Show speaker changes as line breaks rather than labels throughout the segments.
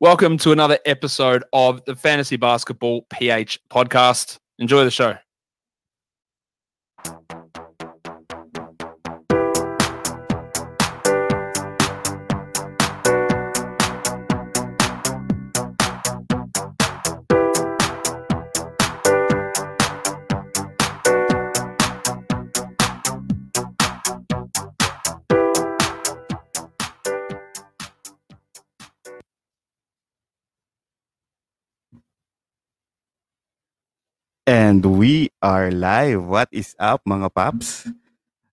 Welcome to another episode of the Fantasy Basketball PH podcast. Enjoy the show.
And we are live. What is up, mga paps?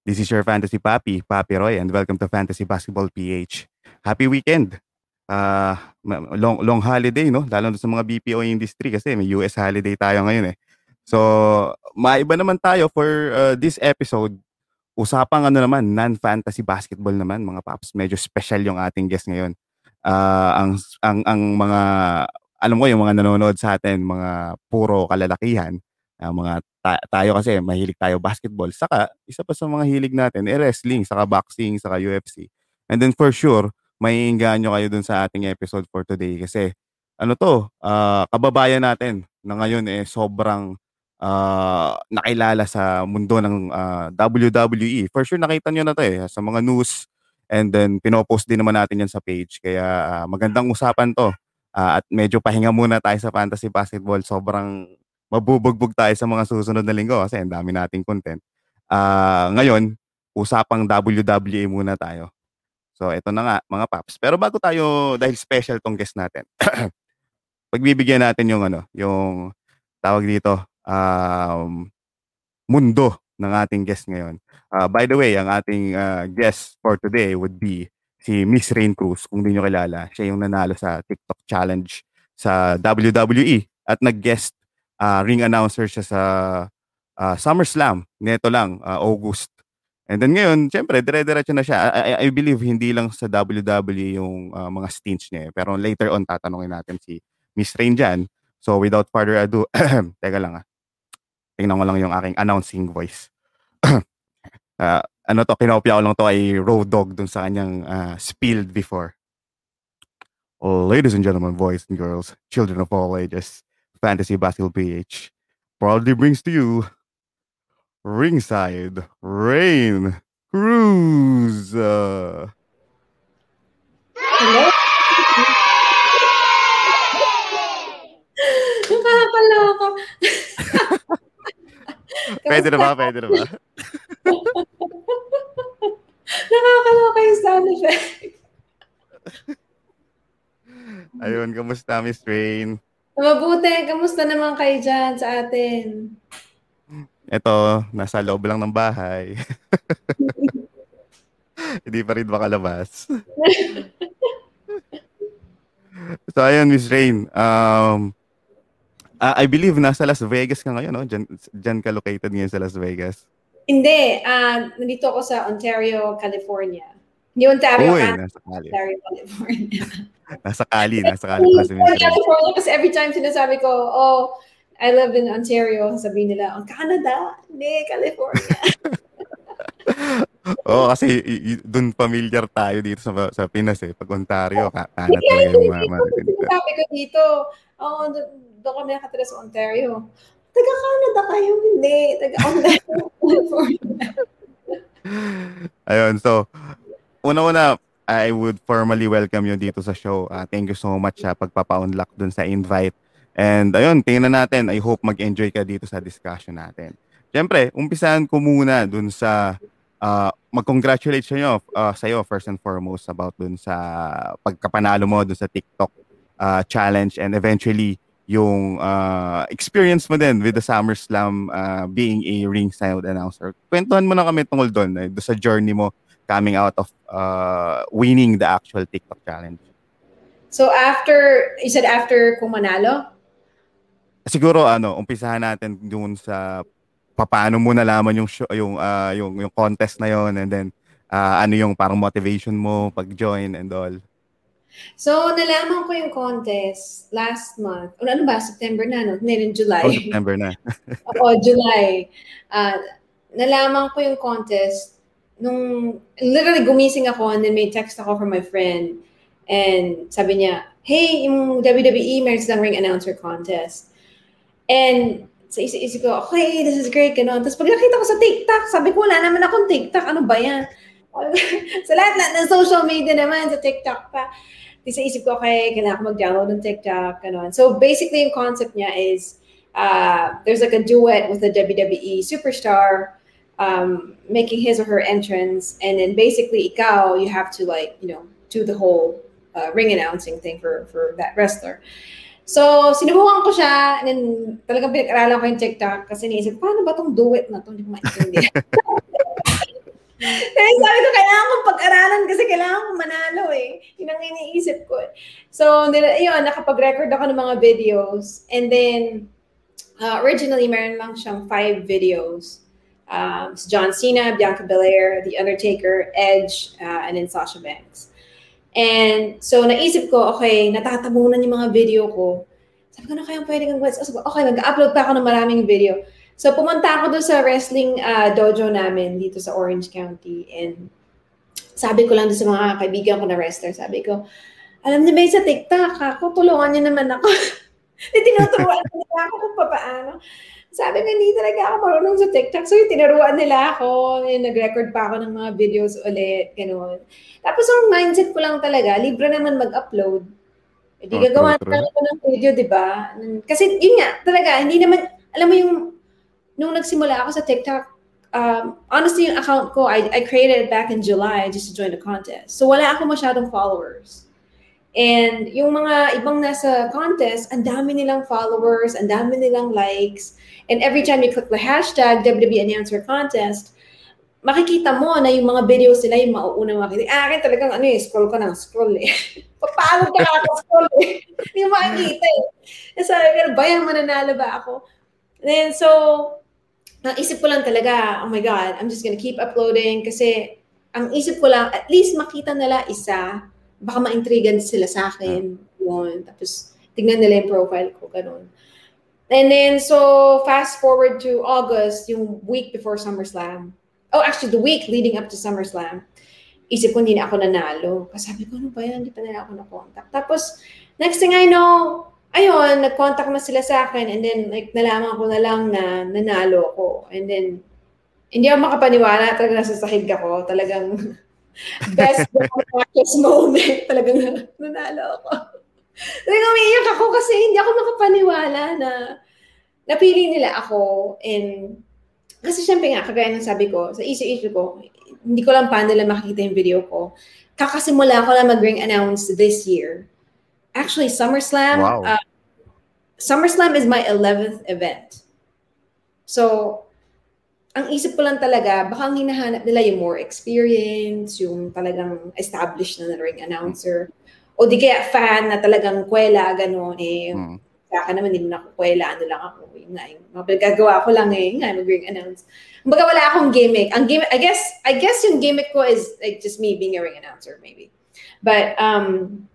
This is your Fantasy Papi, Papi Roy, and welcome to Fantasy Basketball PH. Happy weekend! Uh, long, long holiday, no? Lalo sa mga BPO industry kasi may US holiday tayo ngayon eh. So, maiba naman tayo for uh, this episode. Usapang ano naman, non-fantasy basketball naman, mga paps. Medyo special yung ating guest ngayon. Uh, ang, ang, ang mga alam mo yung mga nanonood sa atin, mga puro kalalakihan, uh, mga ta- tayo kasi mahilig tayo basketball. Saka isa pa sa mga hilig natin, eh, wrestling, saka boxing, saka UFC. And then for sure, may nyo kayo dun sa ating episode for today kasi ano to, uh, kababayan natin na ngayon eh sobrang uh, nakilala sa mundo ng uh, WWE. For sure nakita nyo na to eh sa mga news and then pinopost din naman natin yan sa page. Kaya uh, magandang usapan to uh, at medyo pahinga muna tayo sa fantasy basketball. Sobrang mabubugbog tayo sa mga susunod na linggo kasi ang dami nating content. Uh, ngayon, usapang WWE muna tayo. So, ito na nga, mga paps. Pero bago tayo, dahil special tong guest natin, pagbibigyan natin yung ano, yung tawag dito, um, mundo ng ating guest ngayon. Uh, by the way, ang ating uh, guest for today would be si Miss Rain Cruz, kung hindi nyo kilala. Siya yung nanalo sa TikTok challenge sa WWE at nag-guest uh, ring announcer siya sa uh, SummerSlam. Neto lang, uh, August. And then ngayon, syempre, dire-diretso na siya. I, I believe hindi lang sa WWE yung uh, mga stints niya. Eh. Pero later on, tatanungin natin si Miss Rain dyan. So without further ado, teka lang ah. Tingnan ko lang yung aking announcing voice. uh, ano to, kinopya ko lang to kay Road Dog dun sa kanyang uh, spilled before. Ladies and gentlemen, boys and girls, children of all ages, Fantasy Basketball PH proudly brings to you Ringside Rain Cruz. Uh,
Hello? Nakakaloka.
pwede na ba? Pwede na ba?
Nakakaloka yung sound effect.
Ayun, kamusta Miss Rain?
Mabuti, kamusta naman kayo dyan sa atin?
Ito, nasa loob lang ng bahay. Hindi pa rin makalabas. so ayun, Miss Rain, um, uh, I believe nasa Las Vegas ka ngayon, no? Diyan, diyan ka located ngayon sa Las Vegas.
Hindi, uh, nandito ako sa Ontario, California. Hindi Ontario,
Uy,
Can-
nasa Cali.
Ontario, California.
nasa Cali, nasa Cali pa Miss
California, kasi every time sinasabi ko, oh, I live in Ontario, sabihin nila, oh, Canada, hindi, California.
Oo, oh, kasi doon familiar tayo dito sa sa Pinas eh. Pag Ontario, ka Canada yeah, yung mga
mga Sabi ko dito, oh, doon kami nakatira sa Ontario. Taga-Canada kayo, hindi. Taga-Ontario, California.
Ayun, so, una-una, I would formally welcome you dito sa show. Uh, thank you so much sa pagpapa-unlock dun sa invite. And ayun, tingnan natin. I hope mag-enjoy ka dito sa discussion natin. Siyempre, umpisahan ko muna dun sa uh, mag-congratulate sa uh, sa iyo first and foremost about dun sa pagkapanalo mo dun sa TikTok uh, challenge and eventually yung uh, experience mo din with the SummerSlam uh, being a ringside announcer. Kwentuhan mo na kami tungkol doon, eh, sa journey mo coming out of uh, winning the actual TikTok challenge.
So after, you said after kung manalo?
Siguro ano, umpisahan natin doon sa paano mo nalaman yung show, yung uh, yung yung contest na yon and then uh, ano yung parang motivation mo pag-join and all.
So, nalaman ko yung contest last month. O ano ba? September na, no? Hindi, July.
Oh, September na.
Oo, July. Uh, nalaman ko yung contest nung literally gumising ako and then may text ako from my friend and sabi niya, hey, yung WWE, meron silang ring announcer contest. And sa isip-isip ko, okay, this is great, gano'n. Tapos pag nakita ko sa TikTok, sabi ko, wala naman akong TikTok, ano ba yan? sa lahat na, ng social media naman, sa TikTok pa. Di sa isip ko, okay, kailangan ko mag-download ng TikTok, gano'n. So basically, yung concept niya is, uh, there's like a duet with a WWE superstar um, making his or her entrance. And then basically, ikaw, you have to like, you know, do the whole uh, ring announcing thing for, for that wrestler. So, sinubukan ko siya, and then talagang pinag-aralan ko yung TikTok kasi niisip, paano ba tong duet na to? Hindi ko maintindihan. Kaya sabi ko, kailangan kong pag-aralan kasi kailangan kong manalo eh. Yun ang iniisip ko. So, yun, nakapag-record ako ng mga videos. And then, uh, originally, meron lang siyang five videos. Um, John Cena, Bianca Belair, The Undertaker, Edge, uh, and then Sasha Banks. And so, naisip ko, okay, natatabunan yung mga video ko. Sabi ko, na kaya pwede kang gawin? So, okay, nag-upload pa ako ng maraming video. So, pumunta ako doon sa wrestling uh, dojo namin dito sa Orange County. And sabi ko lang doon sa mga kaibigan ko na wrestler, sabi ko, alam niyo ba sa TikTok, ako, tulungan niyo naman ako. Tinuturuan nila ako kung paano. Sabi ko, hindi talaga ako marunong sa TikTok. So, tinuruan nila ako. And nag-record pa ako ng mga videos ulit. Ganun. Tapos, ang mindset ko lang talaga, libre naman mag-upload. Hindi oh, gagawa na ako ng video, di ba? Kasi, yun nga, talaga, hindi naman, alam mo yung, nung nagsimula ako sa TikTok, um, honestly, yung account ko, I, I created it back in July just to join the contest. So, wala ako masyadong followers. And yung mga ibang nasa contest, ang dami nilang followers, ang dami nilang likes. And every time you click the hashtag WWE Announcer Contest, makikita mo na yung mga videos nila yung mauuna makikita. Ah, akin talagang ano eh, scroll ka ng scroll eh. Paano ka scroll eh? Hindi mo makikita eh. E sabi ko, ba yan, mananalo ba ako? And then, so, naisip ko lang talaga, oh my God, I'm just gonna keep uploading kasi ang isip ko lang, at least makita nila isa, baka ma-intrigan sila sa akin. Yun. Tapos, tignan nila yung profile ko, ganun. And then, so fast forward to August, yung week before SummerSlam. Oh, actually, the week leading up to SummerSlam. Isip ko, hindi na ako nanalo. Kasi sabi ko, ano ba yan? Hindi pa nila ako na-contact. Tapos, next thing I know, ayun, nag-contact na sila sa akin. And then, like, nalaman ko na lang na nanalo ako. And then, hindi ako makapaniwala. Talagang nasa sahig ako. Talagang best matches moment. Talagang nanalo ako. Like, umiiyak ako kasi hindi ako makapaniwala na napili nila ako and kasi syempre nga, kagaya ng sabi ko, sa issue-issue ko, hindi ko lang paano nila makikita yung video ko. Kakasimula ko lang mag-ring announce this year. Actually, SummerSlam, wow. uh, SummerSlam is my 11th event. So, ang isip ko lang talaga, baka ang hinahanap nila yung more experience, yung talagang established na na ring announcer. O di kaya fan na talagang kwela, gano'n, eh, mm. sa akin naman, hindi mo nakukwela, ano lang ako, yun nga, yung mga pinagagawa ko lang eh, nga, mag-ring announce. Kumbaga wala akong gimmick. Ang gimmick, I guess, I guess yung gimmick ko is like just me being a ring announcer, maybe. But, um,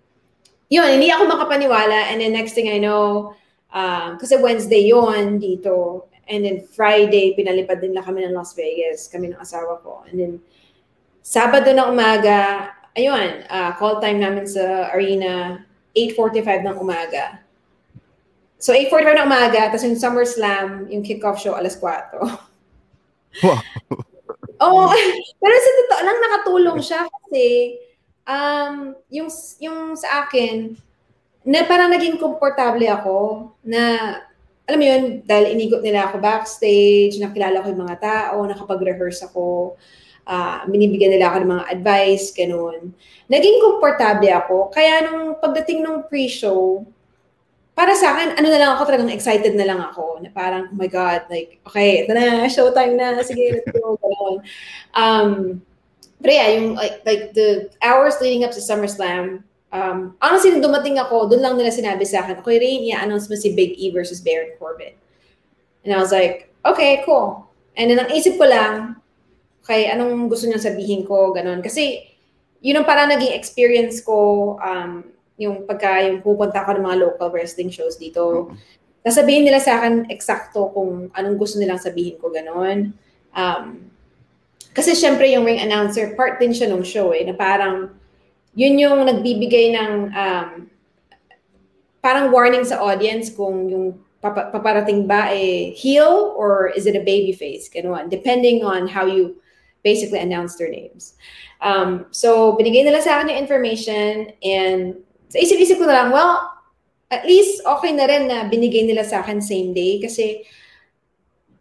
yun, hindi ako makapaniwala, and then next thing I know, um, kasi Wednesday yon dito, and then Friday, pinalipad din lang kami ng Las Vegas, kami ng asawa ko, and then Sabado na umaga, ayun, uh, call time namin sa arena, 8.45 ng umaga. So, 8.45 ng umaga, tapos yung SummerSlam, yung kickoff show, alas 4. Wow. Oo, oh, pero sa totoo lang, nakatulong siya kasi um, yung, yung sa akin, na parang naging komportable ako na, alam mo yun, dahil inigot nila ako backstage, nakilala ko yung mga tao, nakapag-rehearse ako, uh, binibigyan nila ako ng mga advice, ganun. Naging komportable ako. Kaya nung pagdating nung pre-show, para sa akin, ano na lang ako, talagang excited na lang ako. Na parang, oh my God, like, okay, ito na, showtime na, sige, let's go, ganun. Um, pero yeah, yung, like, like, the hours leading up to SummerSlam, um, honestly, nung dumating ako, doon lang nila sinabi sa akin, okay, Rain, i-announce mo si Big E versus Baron Corbin. And I was like, okay, cool. And then, ang isip ko lang, kay anong gusto niyang sabihin ko, ganun. Kasi, yun ang parang naging experience ko, um, yung pagka yung pupunta ako ng mga local wrestling shows dito. Sasabihin nila sa akin eksakto kung anong gusto nilang sabihin ko, ganun. Um, kasi syempre yung ring announcer, part din siya ng show eh, na parang yun yung nagbibigay ng um, parang warning sa audience kung yung papa- paparating ba eh heel or is it a baby face? Ganun. Depending on how you basically announce their names. Um, so, binigay nila sa akin yung information and sa isip-isip ko na lang, well, at least okay na rin na binigay nila sa akin same day kasi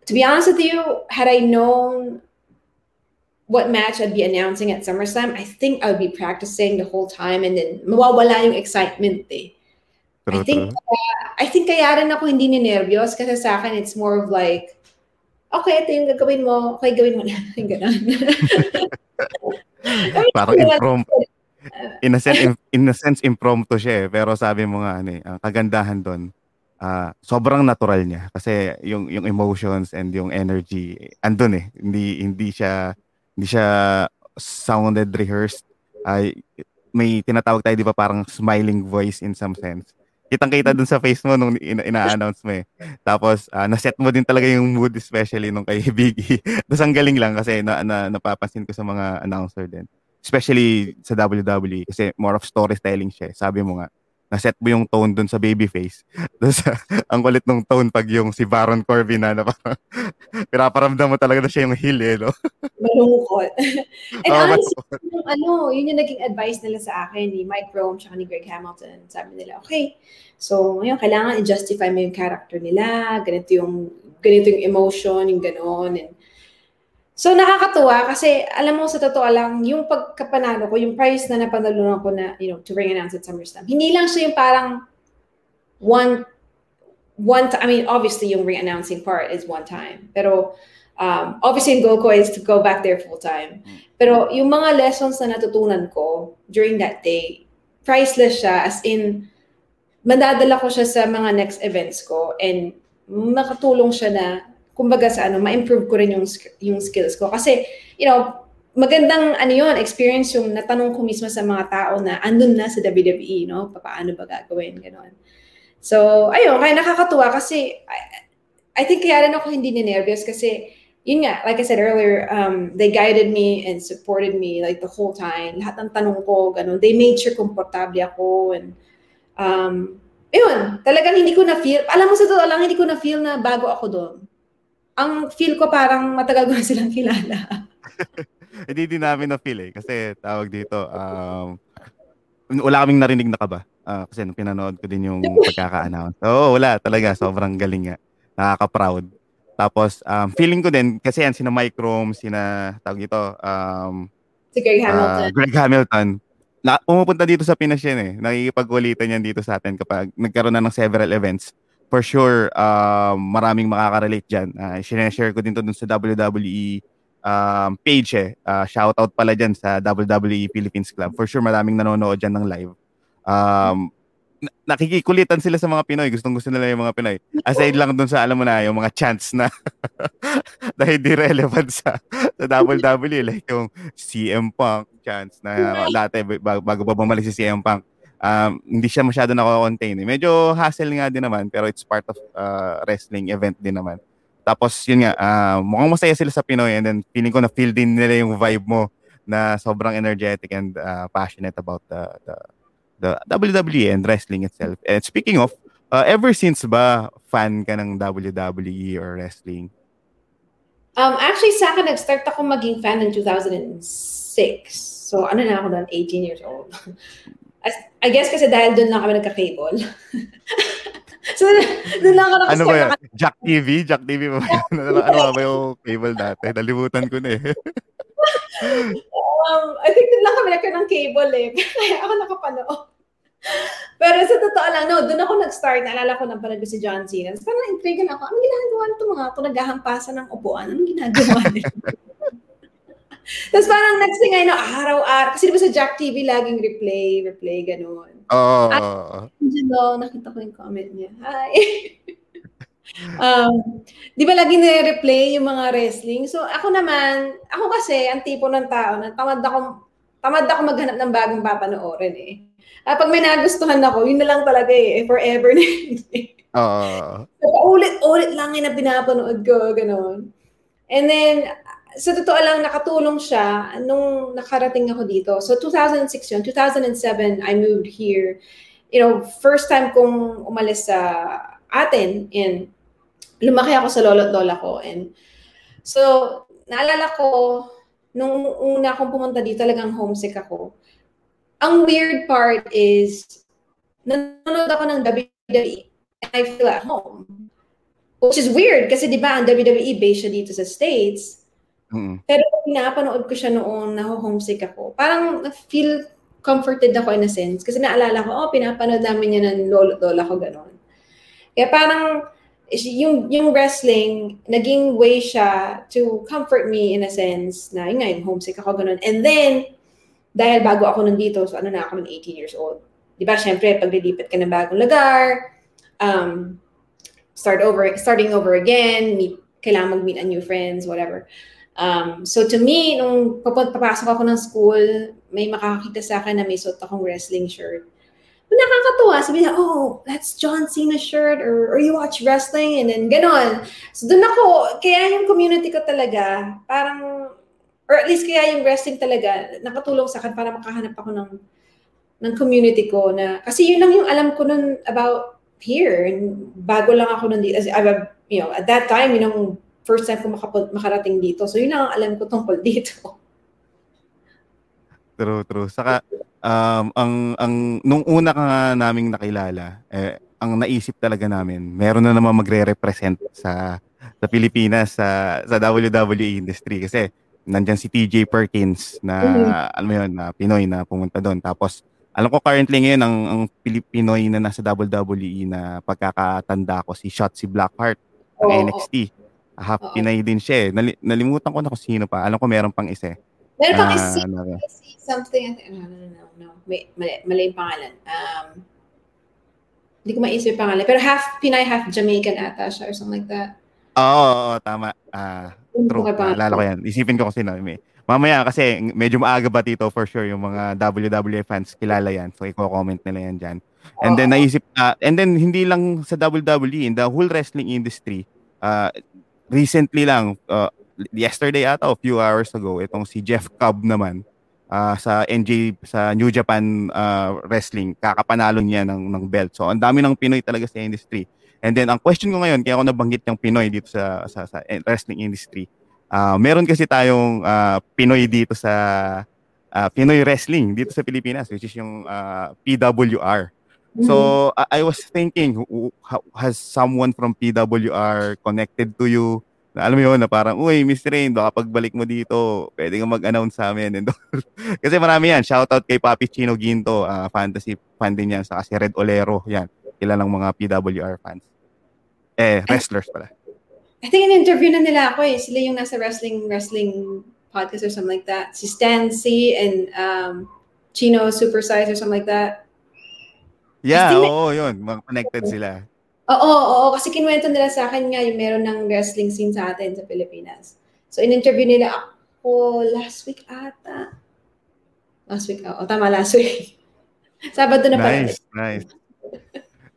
to be honest with you, had I known what match I'd be announcing at SummerSlam, I think I would be practicing the whole time and then mawawala yung excitement eh. I think
true.
I think kaya rin ako hindi ninervyos kasi sa akin it's more of like, okay, ito yung gagawin mo, okay, gawin mo na. Yung ganun.
Parang impromptu. In a sense, in a sense impromptu siya eh. Pero sabi mo nga, ano eh, ang kagandahan doon, ah, sobrang natural niya. Kasi yung, yung emotions and yung energy, andun eh. Hindi, hindi siya, hindi siya sounded rehearsed. Ay, may tinatawag tayo, di ba, parang smiling voice in some sense. Kitang-kita dun sa face mo nung ina- ina-announce mo eh. Tapos, ah, na-set mo din talaga yung mood, especially nung kay Biggie. Tapos ang galing lang kasi na, na, napapansin ko sa mga announcer din. Especially sa WWE kasi more of storytelling siya. eh. Sabi mo nga, na-set mo yung tone dun sa babyface. Tapos ang kulit ng tone pag yung si Baron Corbin na, na parang pinaparamdam mo talaga na siya yung heel eh, no?
Malungkot. And
Oo,
honestly, yung ano, yun yung naging advice nila sa akin ni Mike Rome tsaka ni Greg Hamilton. Sabi nila, okay, so ngayon kailangan i-justify mo yung character nila, ganito yung, ganito yung emotion, yung ganon. And, so nakakatuwa kasi alam mo sa totoo lang, yung pagkapanalo ko, yung prize na napanalunan ko na, you know, to ring announce at SummerSlam, hindi lang siya yung parang one, one, ti- I mean, obviously yung ring announcing part is one time. Pero um, obviously yung goal ko is to go back there full time. Pero yung mga lessons na natutunan ko during that day, priceless siya as in madadala ko siya sa mga next events ko and makatulong siya na kumbaga sa ano, ma-improve ko rin yung, yung skills ko. Kasi, you know, magandang ano yun, experience yung natanong ko mismo sa mga tao na andun na sa WWE, no? Paano ba gagawin, gano'n. So, ayun, kaya nakakatuwa kasi I, I think kaya rin ako hindi ninervyos kasi yun nga, like I said earlier, um, they guided me and supported me like the whole time. Lahat ng tanong ko, ganun. They made sure komportable ako and um, ayun, talagang hindi ko na-feel, alam mo sa totoo lang, hindi ko na-feel na bago ako doon. Ang feel ko parang matagal ko na silang kilala.
Hindi din namin na-feel eh. Kasi tawag dito, um, wala kaming narinig na kaba. Ah, kasi nung pinanood ko din yung pagkaka-announce. Oo, wala talaga. Sobrang galing nga. Nakaka-proud. Tapos, um, feeling ko din, kasi yan, sina Mike Rome, sina, tawag dito, um,
Si Greg
ah,
Hamilton.
Greg Hamilton. Na, pumupunta dito sa Pinas yan eh. Nakikipag-ulitan yan dito sa atin kapag nagkaroon na ng several events. For sure, um, maraming makaka-relate dyan. Uh, share ko din to dun sa WWE um, page eh. Uh, shoutout pala dyan sa WWE Philippines Club. For sure, maraming nanonood dyan ng live. Um, na- nakikikulitan sila sa mga Pinoy. Gustong gusto nila yung mga Pinoy. Aside lang dun sa, alam mo na, yung mga chants na dahil di relevant sa, sa WWE. Like yung CM Punk chants na dati bago, bago pa bumalik si CM Punk. Um, hindi siya masyado nako-contain. Eh. Medyo hassle nga din naman pero it's part of uh, wrestling event din naman. Tapos yun nga, uh, mukhang masaya sila sa Pinoy and then feeling ko na feel din nila yung vibe mo na sobrang energetic and uh, passionate about the, the the WWE and wrestling itself. And speaking of, uh, ever since ba fan ka ng WWE or wrestling?
Um, actually, sa akin, nag-start ako maging fan in 2006. So, ano na ako doon? 18 years old. As, I guess kasi dahil doon lang kami nagka-cable. so, doon lang ako
Ano ba yan?
nag-start.
Jack TV? Jack TV ba? ano, ano ba yung cable dati? Nalimutan ko na eh.
Um, I think doon lang kami nagkaroon ng cable eh. Kaya ako nakapanood. Pero sa totoo lang, no, doon ako nag-start. Naalala ko na pala si John Cena. Tapos parang na-intrigue ako. Anong ginagawa nito mga ito? Naghahampasan ng upuan. Anong ginagawa nila? Tapos parang next thing I know, araw-araw. Kasi di ba sa Jack TV, laging replay, replay, ganun.
Oo.
Angelo, nakita ko yung comment niya. Hi! um, di ba lagi nire-replay yung mga wrestling? So ako naman, ako kasi, ang tipo ng tao na tamad ako, tamad ako maghanap ng bagong papanoorin eh. Ah, pag may nagustuhan ako, yun na lang talaga eh, forever na eh.
Oo.
So, paulit-ulit lang yun na pinapanood ko, gano'n. And then, sa totoo lang, nakatulong siya nung nakarating ako dito. So, 2006 yun. 2007, I moved here. you know, first time kong umalis sa atin and lumaki ako sa lolo at lola ko. And so, naalala ko, nung una akong pumunta dito, talagang homesick ako. Ang weird part is, nanonood ako ng WWE and I feel at home. Which is weird kasi di ba ang WWE based siya dito sa States.
Mm.
Pero pinapanood ko siya noon na homesick ako. Parang feel comforted ako in a sense. Kasi naalala ko, oh, pinapanood namin yan ng lolo lola ko, gano'n. Kaya parang, yung, yung wrestling, naging way siya to comfort me in a sense na, yun nga, yung homesick ako, gano'n. And then, dahil bago ako nandito, so ano na ako ng 18 years old. Di ba, syempre, pag ka ng bagong lugar, um, start over, starting over again, meet, kailangan mag-meet a new friends, whatever. Um, so to me, nung papasok ako ng school, may makakakita sa akin na may suot akong wrestling shirt. Nakakatuwa. Sabi niya, oh, that's John Cena shirt or, or you watch wrestling and then ganon. So doon ako, kaya yung community ko talaga, parang, or at least kaya yung wrestling talaga, nakatulong sa akin para makahanap ako ng ng community ko na, kasi yun lang yung alam ko nun about here. And bago lang ako nandito. As, you know, at that time, yun ang first time ko makapag, makarating dito. So, yun ang alam ko tungkol dito.
True, true. Saka, um, ang, ang, nung una ka nga naming nakilala, eh, ang naisip talaga namin, meron na naman magre-represent sa sa Pilipinas sa sa WWE industry kasi nandiyan si TJ Perkins na mm-hmm. alam mo yun na Pinoy na pumunta doon tapos alam ko currently ngayon ang ang Pilipinoy na nasa WWE na pagkakatanda ko si Shotzi Blackheart ng oh, NXT. Half oh. Pinay din siya eh. Nali- nalimutan ko na kung sino pa. Alam ko meron pang isa. Eh.
Meron pang uh, isa. Ano, something. No, no, no, no. no. May, mali, mali yung pangalan. Um, hindi ko maisip yung pangalan. Pero half Pinay, half Jamaican ata siya or something like that.
Oo, oh, oh, tama. Ah, uh, true. Naalala ko yan. Isipin ko kasi na. May, Mamaya kasi medyo maaga ba dito for sure yung mga WWE fans kilala yan. So i-comment nila yan dyan. And then naisip uh, and then hindi lang sa WWE, in the whole wrestling industry, uh, recently lang uh, yesterday ata a few hours ago itong si Jeff Cobb naman uh, sa NJ sa New Japan uh, Wrestling kakapanalo niya ng ng belt. So ang dami ng Pinoy talaga sa industry. And then ang question ko ngayon kaya ako nabanggit yung Pinoy dito sa sa, sa wrestling industry Uh, meron kasi tayong uh, Pinoy dito sa uh, Pinoy Wrestling dito sa Pilipinas which is yung uh, PWR. Mm-hmm. So I, I was thinking has someone from PWR connected to you? Na, alam mo yun na parang, uy, Mr. Rain, baka pagbalik mo dito, pwede kang mag-announce sa amin. And kasi marami yan. Shoutout kay Papi Chino Ginto, uh, fantasy fan din yan. Saka si Red Olero, yan. Kilalang mga PWR fans. Eh, wrestlers pala.
I think in-interview na nila ako eh. Sila yung nasa wrestling wrestling podcast or something like that. Si Stan C and um, Chino Supersize or something like that.
Yeah, oo, oh, yun. Mga connected sila.
Oo, oo, oo, kasi kinuwento nila sa akin nga yung meron ng wrestling scene sa atin sa Pilipinas. So, in-interview nila ako last week ata. Last week, oo, tama, last week. Sabado na pala.
Nice, nice.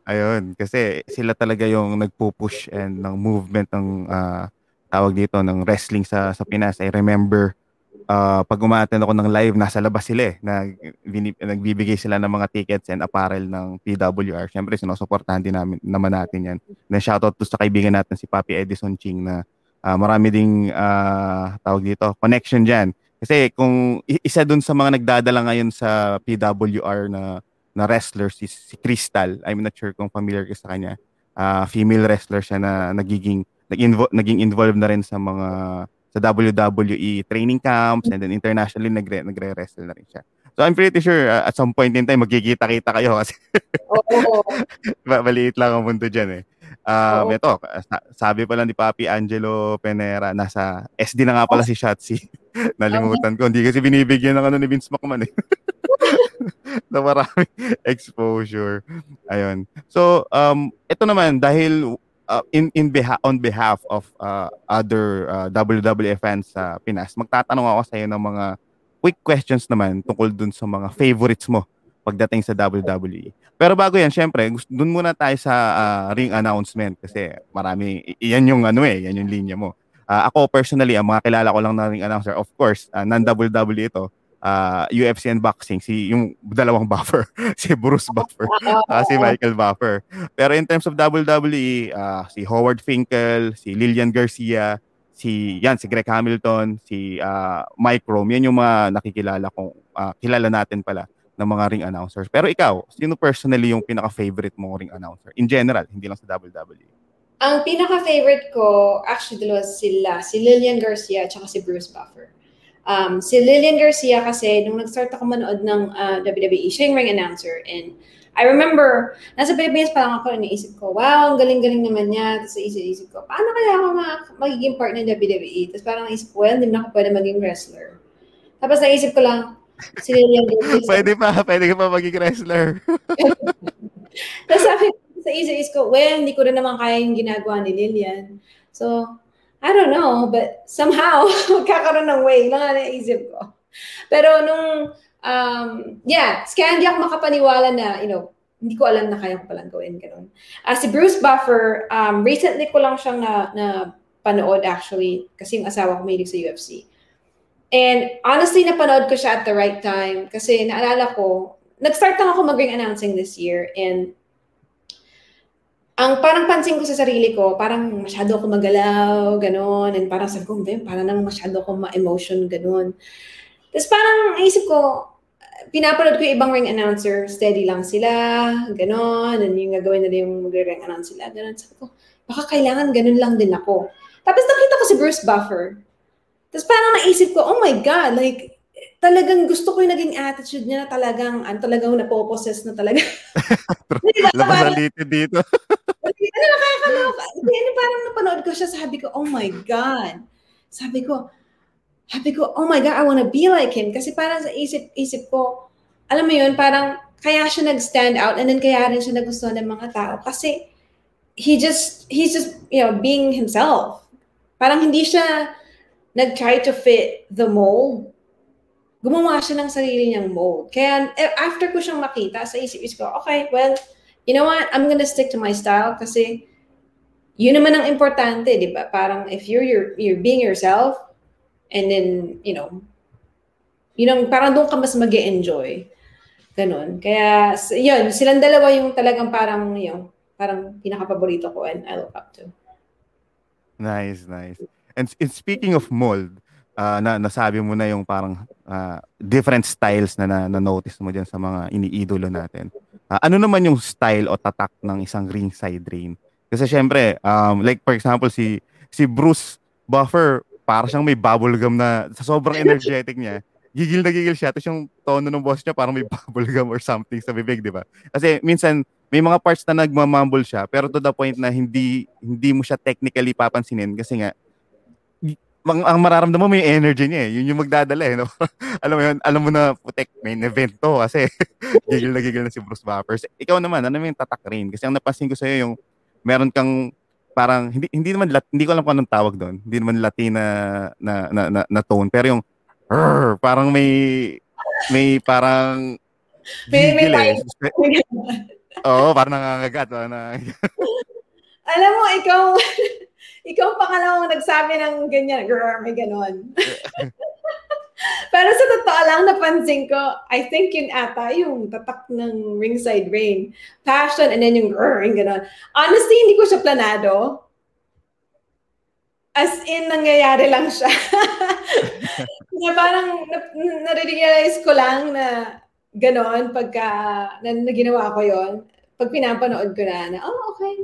Ayun, kasi sila talaga yung nagpo-push and ng movement ng uh, tawag dito ng wrestling sa sa Pinas. I remember uh, pag umattend ako ng live, nasa labas sila eh. Nag, nagbibigay sila ng mga tickets and apparel ng PWR. Siyempre, sinusuportahan din namin, naman natin yan. Na shoutout to sa kaibigan natin si Papi Edison Ching na uh, marami ding uh, tawag dito, connection dyan. Kasi kung isa dun sa mga nagdadala ngayon sa PWR na na wrestler si, si Crystal. I'm not sure kung familiar ka sa kanya. Uh, female wrestler siya na nagiging nag-invo- naging involved na rin sa mga sa WWE training camps and then internationally nagre nagre-wrestle na rin siya. So I'm pretty sure uh, at some point in time magkikita-kita kayo kasi Oo. Maliit lang ang mundo diyan eh. Um, ito, sabi pa lang ni Papi Angelo Penera, nasa SD na nga pala si Shotzi. Nalimutan ko. Hindi kasi binibigyan ng ano ni Vince McMahon eh. na marami exposure. Ayun. So, um, ito naman, dahil uh, in, in beha- on behalf of uh, other uh, WWE fans sa uh, Pinas, magtatanong ako sa iyo ng mga quick questions naman tungkol dun sa mga favorites mo pagdating sa WWE. Pero bago yan, syempre, dun muna tayo sa uh, ring announcement kasi marami, yan yung ano eh, yan yung linya mo. Uh, ako personally, ang mga kilala ko lang na ring announcer, of course, uh, non-WWE ito, uh, UFC and boxing, si yung dalawang buffer, si Bruce Buffer, uh, si Michael Buffer. Pero in terms of WWE, uh, si Howard Finkel, si Lillian Garcia, si yan si Greg Hamilton, si uh, Mike Rome, yan yung mga nakikilala kong uh, kilala natin pala ng mga ring announcers. Pero ikaw, sino personally yung pinaka-favorite mong ring announcer? In general, hindi lang sa WWE.
Ang pinaka-favorite ko, actually dalawa sila, si Lillian Garcia at si Bruce Buffer. Um, si Lillian Garcia kasi, nung nag-start ako manood ng uh, WWE, siya yung ring announcer. And I remember, nasa Pilipinas pa lang ako, iniisip ko, wow, ang galing-galing naman niya. Tapos isip-isip ko, paano kaya ako ma- magiging part ng WWE? Tapos parang naisip ko, well, hindi na ako pwede maging wrestler. Tapos naisip ko lang, si Lillian Garcia.
pwede pa, pwede ka pa maging wrestler.
Tapos sabi sa isip ko, well, hindi ko rin naman kaya yung ginagawa ni Lillian. So, I don't know, but somehow, magkakaroon ng way lang na naisip ko. Pero nung, um, yeah, kaya hindi ako makapaniwala na, you know, hindi ko alam na kaya ko palang gawin ganun. Uh, si Bruce Buffer, um, recently ko lang siyang na, na panood actually, kasi yung asawa ko mahilig sa UFC. And honestly, napanood ko siya at the right time kasi naalala ko, nag-start lang ako mag-ring announcing this year and ang parang pansin ko sa sarili ko, parang masyado ako magalaw, gano'n. And parang sabi ko, parang nang masyado ako ma-emotion, gano'n. Tapos parang naisip ko, pinapanood ko yung ibang ring announcer, steady lang sila, gano'n. And yung gagawin nila yung mag-ring announce sila, gano'n. Sabi ko, baka kailangan gano'n lang din ako. Tapos nakita ko si Bruce Buffer. Tapos parang naisip ko, oh my God, like, talagang gusto ko yung naging attitude niya na talagang, ano, talagang napoposes na talaga.
diba, Labas ang dito.
ano, nakakaloka. Ano, parang napanood ko siya, sabi ko, oh my God. Sabi ko, sabi ko, oh my God, I wanna be like him. Kasi parang sa isip-isip ko, alam mo yun, parang kaya siya nag-stand out and then kaya rin siya nagustuhan ng mga tao. Kasi he just, he's just, you know, being himself. Parang hindi siya nag-try to fit the mold gumawa siya ng sarili niyang mold. Kaya eh, after ko siyang makita, sa isip-isip ko, okay, well, you know what, I'm gonna stick to my style kasi yun naman ang importante, di ba? Parang if you're, you're, you're being yourself, and then, you know, yun ang, parang doon ka mas mag enjoy Ganon. Kaya, yun, silang dalawa yung talagang parang, yung, parang pinaka-paborito ko and I look up to.
Nice, nice. And, and speaking of mold, uh, na nasabi mo na yung parang uh, different styles na, na na notice mo diyan sa mga iniidolo natin. Uh, ano naman yung style o tatak ng isang ringside rain? Kasi syempre, um, like for example si si Bruce Buffer, para siyang may bubble gum na sa sobrang energetic niya. Gigil na gigil siya. Tapos yung tono ng boss niya parang may bubble gum or something sa bibig, di ba? Kasi minsan, may mga parts na nagmamumble siya, pero to the point na hindi hindi mo siya technically papansinin kasi nga ang, ang mararamdaman mo yung energy niya eh. Yun yung magdadala eh. No? alam mo yun, alam mo na, putek, main event to kasi gigil na gigil na si Bruce Buffers. Ikaw naman, ano yung tatak rin? Kasi ang napansin ko sa'yo yung meron kang parang hindi hindi naman hindi ko alam kung anong tawag doon. Hindi naman Latina na na, na, na tone pero yung rrr, parang may may parang
may, may eh.
Oo, parang nangangagat. Parang nangangagat.
alam mo, ikaw, ikaw pangalawang nagsabi ng ganyan, girl, may ganon. Pero sa totoo lang, napansin ko, I think yun ata yung tatak ng ringside rain. Passion, and then yung grrr, yung gano'n. Honestly, hindi ko siya planado. As in, nangyayari lang siya. na parang na, na-realize ko lang na gano'n pagka na, na ginawa ko yon Pag pinapanood ko na, na, oh, okay.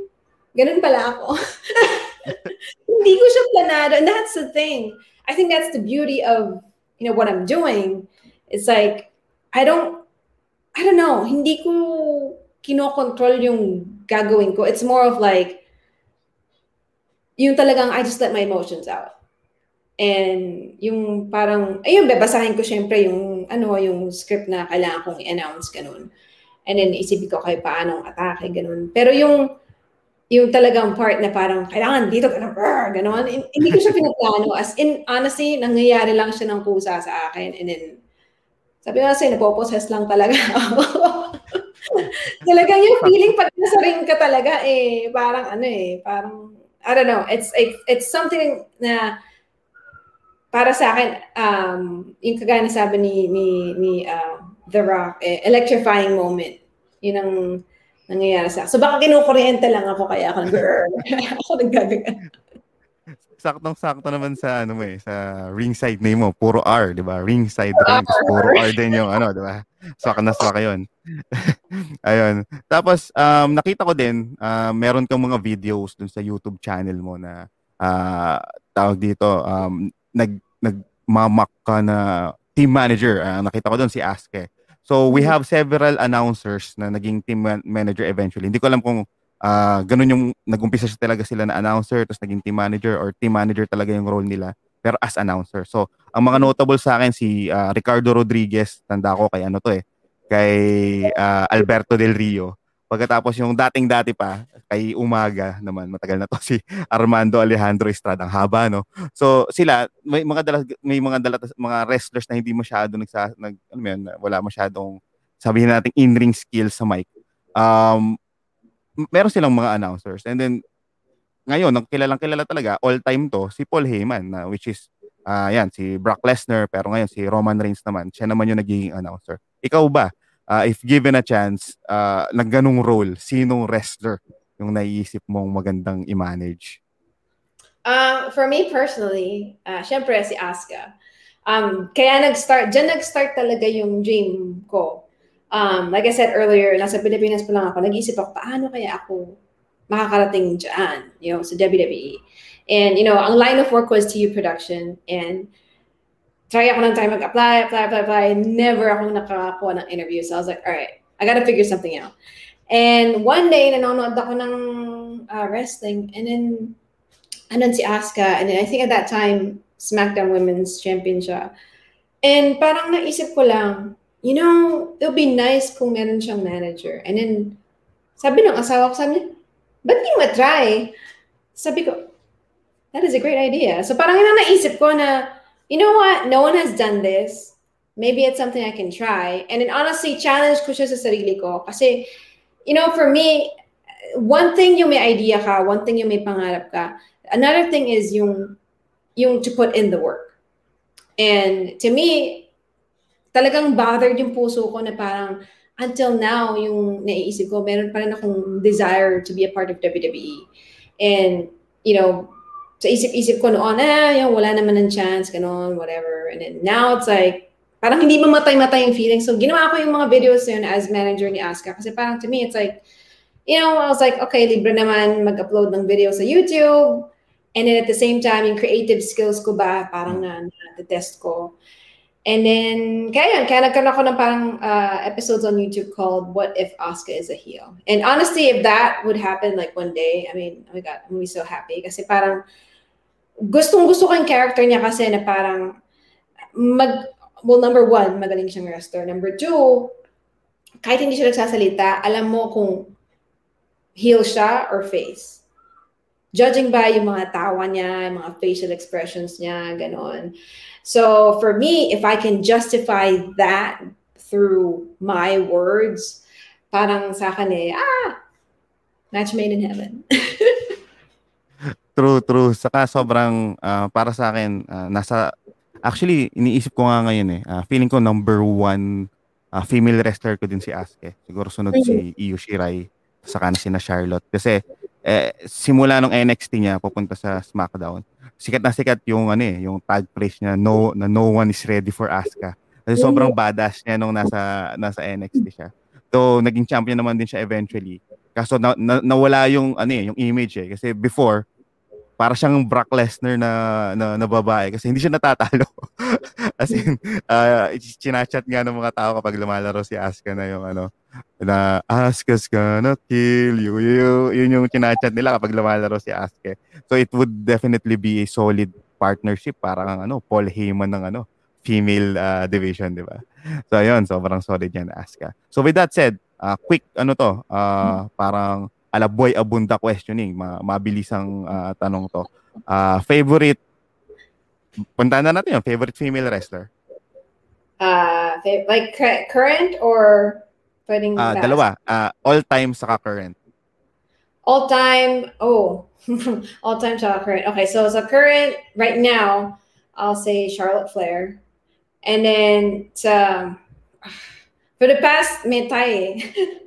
Ganun pala ako. Hindi ko siya planado. And that's the thing. I think that's the beauty of, you know, what I'm doing. It's like, I don't, I don't know, hindi ko kinokontrol yung gagawin ko. It's more of like, yung talagang I just let my emotions out. And yung parang, ayun, babasahin ko syempre yung, ano, yung script na kailangan kong i-announce, ganun. And then isipin ko kay paanong atake, ganun. Pero yung, yung talagang part na parang kailangan dito ka na, gano'n. Hindi ko siya pinaplano. As in, honestly, nangyayari lang siya ng kusa sa akin. And then, sabi ko kasi, napoposes lang talaga ako. talagang yung feeling pag nasa ring ka talaga, eh, parang ano eh, parang, I don't know, it's, it's, it's something na, para sa akin, um, yung kagaya na sabi ni, ni, ni uh, The Rock, eh, electrifying moment. Yun ang nangyayari sa So baka kinukuryente lang ako kaya ako, ako naggagagan.
Saktong-sakto naman sa ano eh, sa ringside name mo, puro R, 'di ba? Ringside ring, puro R din yung ano, 'di ba? Swak na swak 'yon. Ayun. Tapos um, nakita ko din, uh, meron kang mga videos dun sa YouTube channel mo na uh, tawag dito, um, nag nagmamak ka na team manager. Uh, nakita ko doon si Aske. So we mm-hmm. have several announcers na naging team manager eventually. Hindi ko alam kung uh, ganun yung nagumpisa siya talaga sila na announcer tapos naging team manager or team manager talaga yung role nila pero as announcer. So ang mga mm-hmm. notable sa akin si uh, Ricardo Rodriguez, tanda ko kay ano to eh, kay uh, Alberto Del Rio. Pagkatapos yung dating-dati pa, kay Umaga naman, matagal na to si Armando Alejandro Estrada, ang haba no. So sila may mga dala, may mga dala, mga wrestlers na hindi masyado nagsa nag ano yan, wala masyadong sabihin natin in-ring skills sa mic. Um meron silang mga announcers. And then ngayon, ang kilalang kilala talaga all time to si Paul Heyman na which is uh, yan si Brock Lesnar pero ngayon si Roman Reigns naman, siya naman yung nagiging announcer. Ikaw ba? Uh, if given a chance, uh, ng ganung role, sinong wrestler yung naiisip mong magandang i-manage?
Uh, for me personally, uh, syempre si Asuka. Um, kaya nag-start, dyan nag-start talaga yung dream ko. Um, like I said earlier, nasa Pilipinas pa lang ako, nag-iisip ako, paano kaya ako makakarating dyan, you know, sa WWE. And, you know, ang line of work was TU Production. And try ako ng time mag-apply, apply, apply, apply. Never akong nakakakuha ng interview. So I was like, all right, I gotta figure something out. And one day, nanonood ako ng uh, wrestling. And then, andun si Asuka. And then I think at that time, SmackDown Women's Champion siya. And parang naisip ko lang, you know, it would be nice kung meron siyang manager. And then, sabi ng asawa ko, sabi niya, ba't di mo try? Sabi ko, that is a great idea. So parang yun naisip ko na, you know what? No one has done this. Maybe it's something I can try. And then honestly, challenge ko siya sa sarili ko. Kasi, you know, for me, one thing yung may idea ka, one thing yung may pangarap ka. Another thing is yung, yung to put in the work. And to me, talagang bothered yung puso ko na parang until now, yung naiisip ko, meron pa rin akong desire to be a part of WWE. And, you know, sa isip-isip ko noon, ah, yung wala naman ng chance, ganun, whatever. And then now it's like, parang hindi mamatay-matay yung feeling. So ginawa ko yung mga videos yun as manager ni Aska. Kasi parang to me, it's like, you know, I was like, okay, libre naman mag-upload ng video sa YouTube. And then at the same time, yung creative skills ko ba, parang na, na-test ko. And then, kaya yun, kaya nagkaroon ako ng parang uh, episodes on YouTube called What If Asuka is a Heel? And honestly, if that would happen like one day, I mean, oh my God, I'm gonna be so happy. Kasi parang, gustong gusto ko yung character niya kasi na parang mag well number one magaling siyang wrestler. Number two kahit hindi siya nagsasalita alam mo kung heel siya or face. Judging by yung mga tawa niya yung mga facial expressions niya ganon. So for me if I can justify that through my words parang sa akin eh ah match made in heaven
True, true. Saka sobrang uh, para sa akin uh, nasa actually iniisip ko nga ngayon eh. Uh, feeling ko number one uh, female wrestler ko din si Asuka. Siguro sunod si Io Shirai saka na si na Charlotte kasi eh, simula nung NXT niya pupunta sa SmackDown. Sikat na sikat yung ano eh, yung tag place niya no na no one is ready for Asuka. Kasi sobrang badass niya nung nasa nasa NXT siya. So naging champion naman din siya eventually. Kaso na, na, nawala yung ano eh, yung image eh kasi before para siyang Brock Lesnar na, na, na babae kasi hindi siya natatalo. As in, uh, chinachat nga ng mga tao kapag lumalaro si Asuka na yung ano, na Asuka's gonna kill you. Yun, yun yung chinachat nila kapag lumalaro si Asuka. So it would definitely be a solid partnership parang ano, Paul Heyman ng ano, female uh, division, di ba? So ayun, sobrang solid yan Asuka. So with that said, uh, quick ano to, uh, parang ala boy abunda questioning, ma mabilisang uh, tanong to. Uh, favorite punta na natin yung favorite female wrestler.
Uh, like current or pwedeng
uh, dalawa, uh, all time saka current.
All time, oh, all time saka current. Okay, so sa current right now, I'll say Charlotte Flair. And then sa for the past may tayo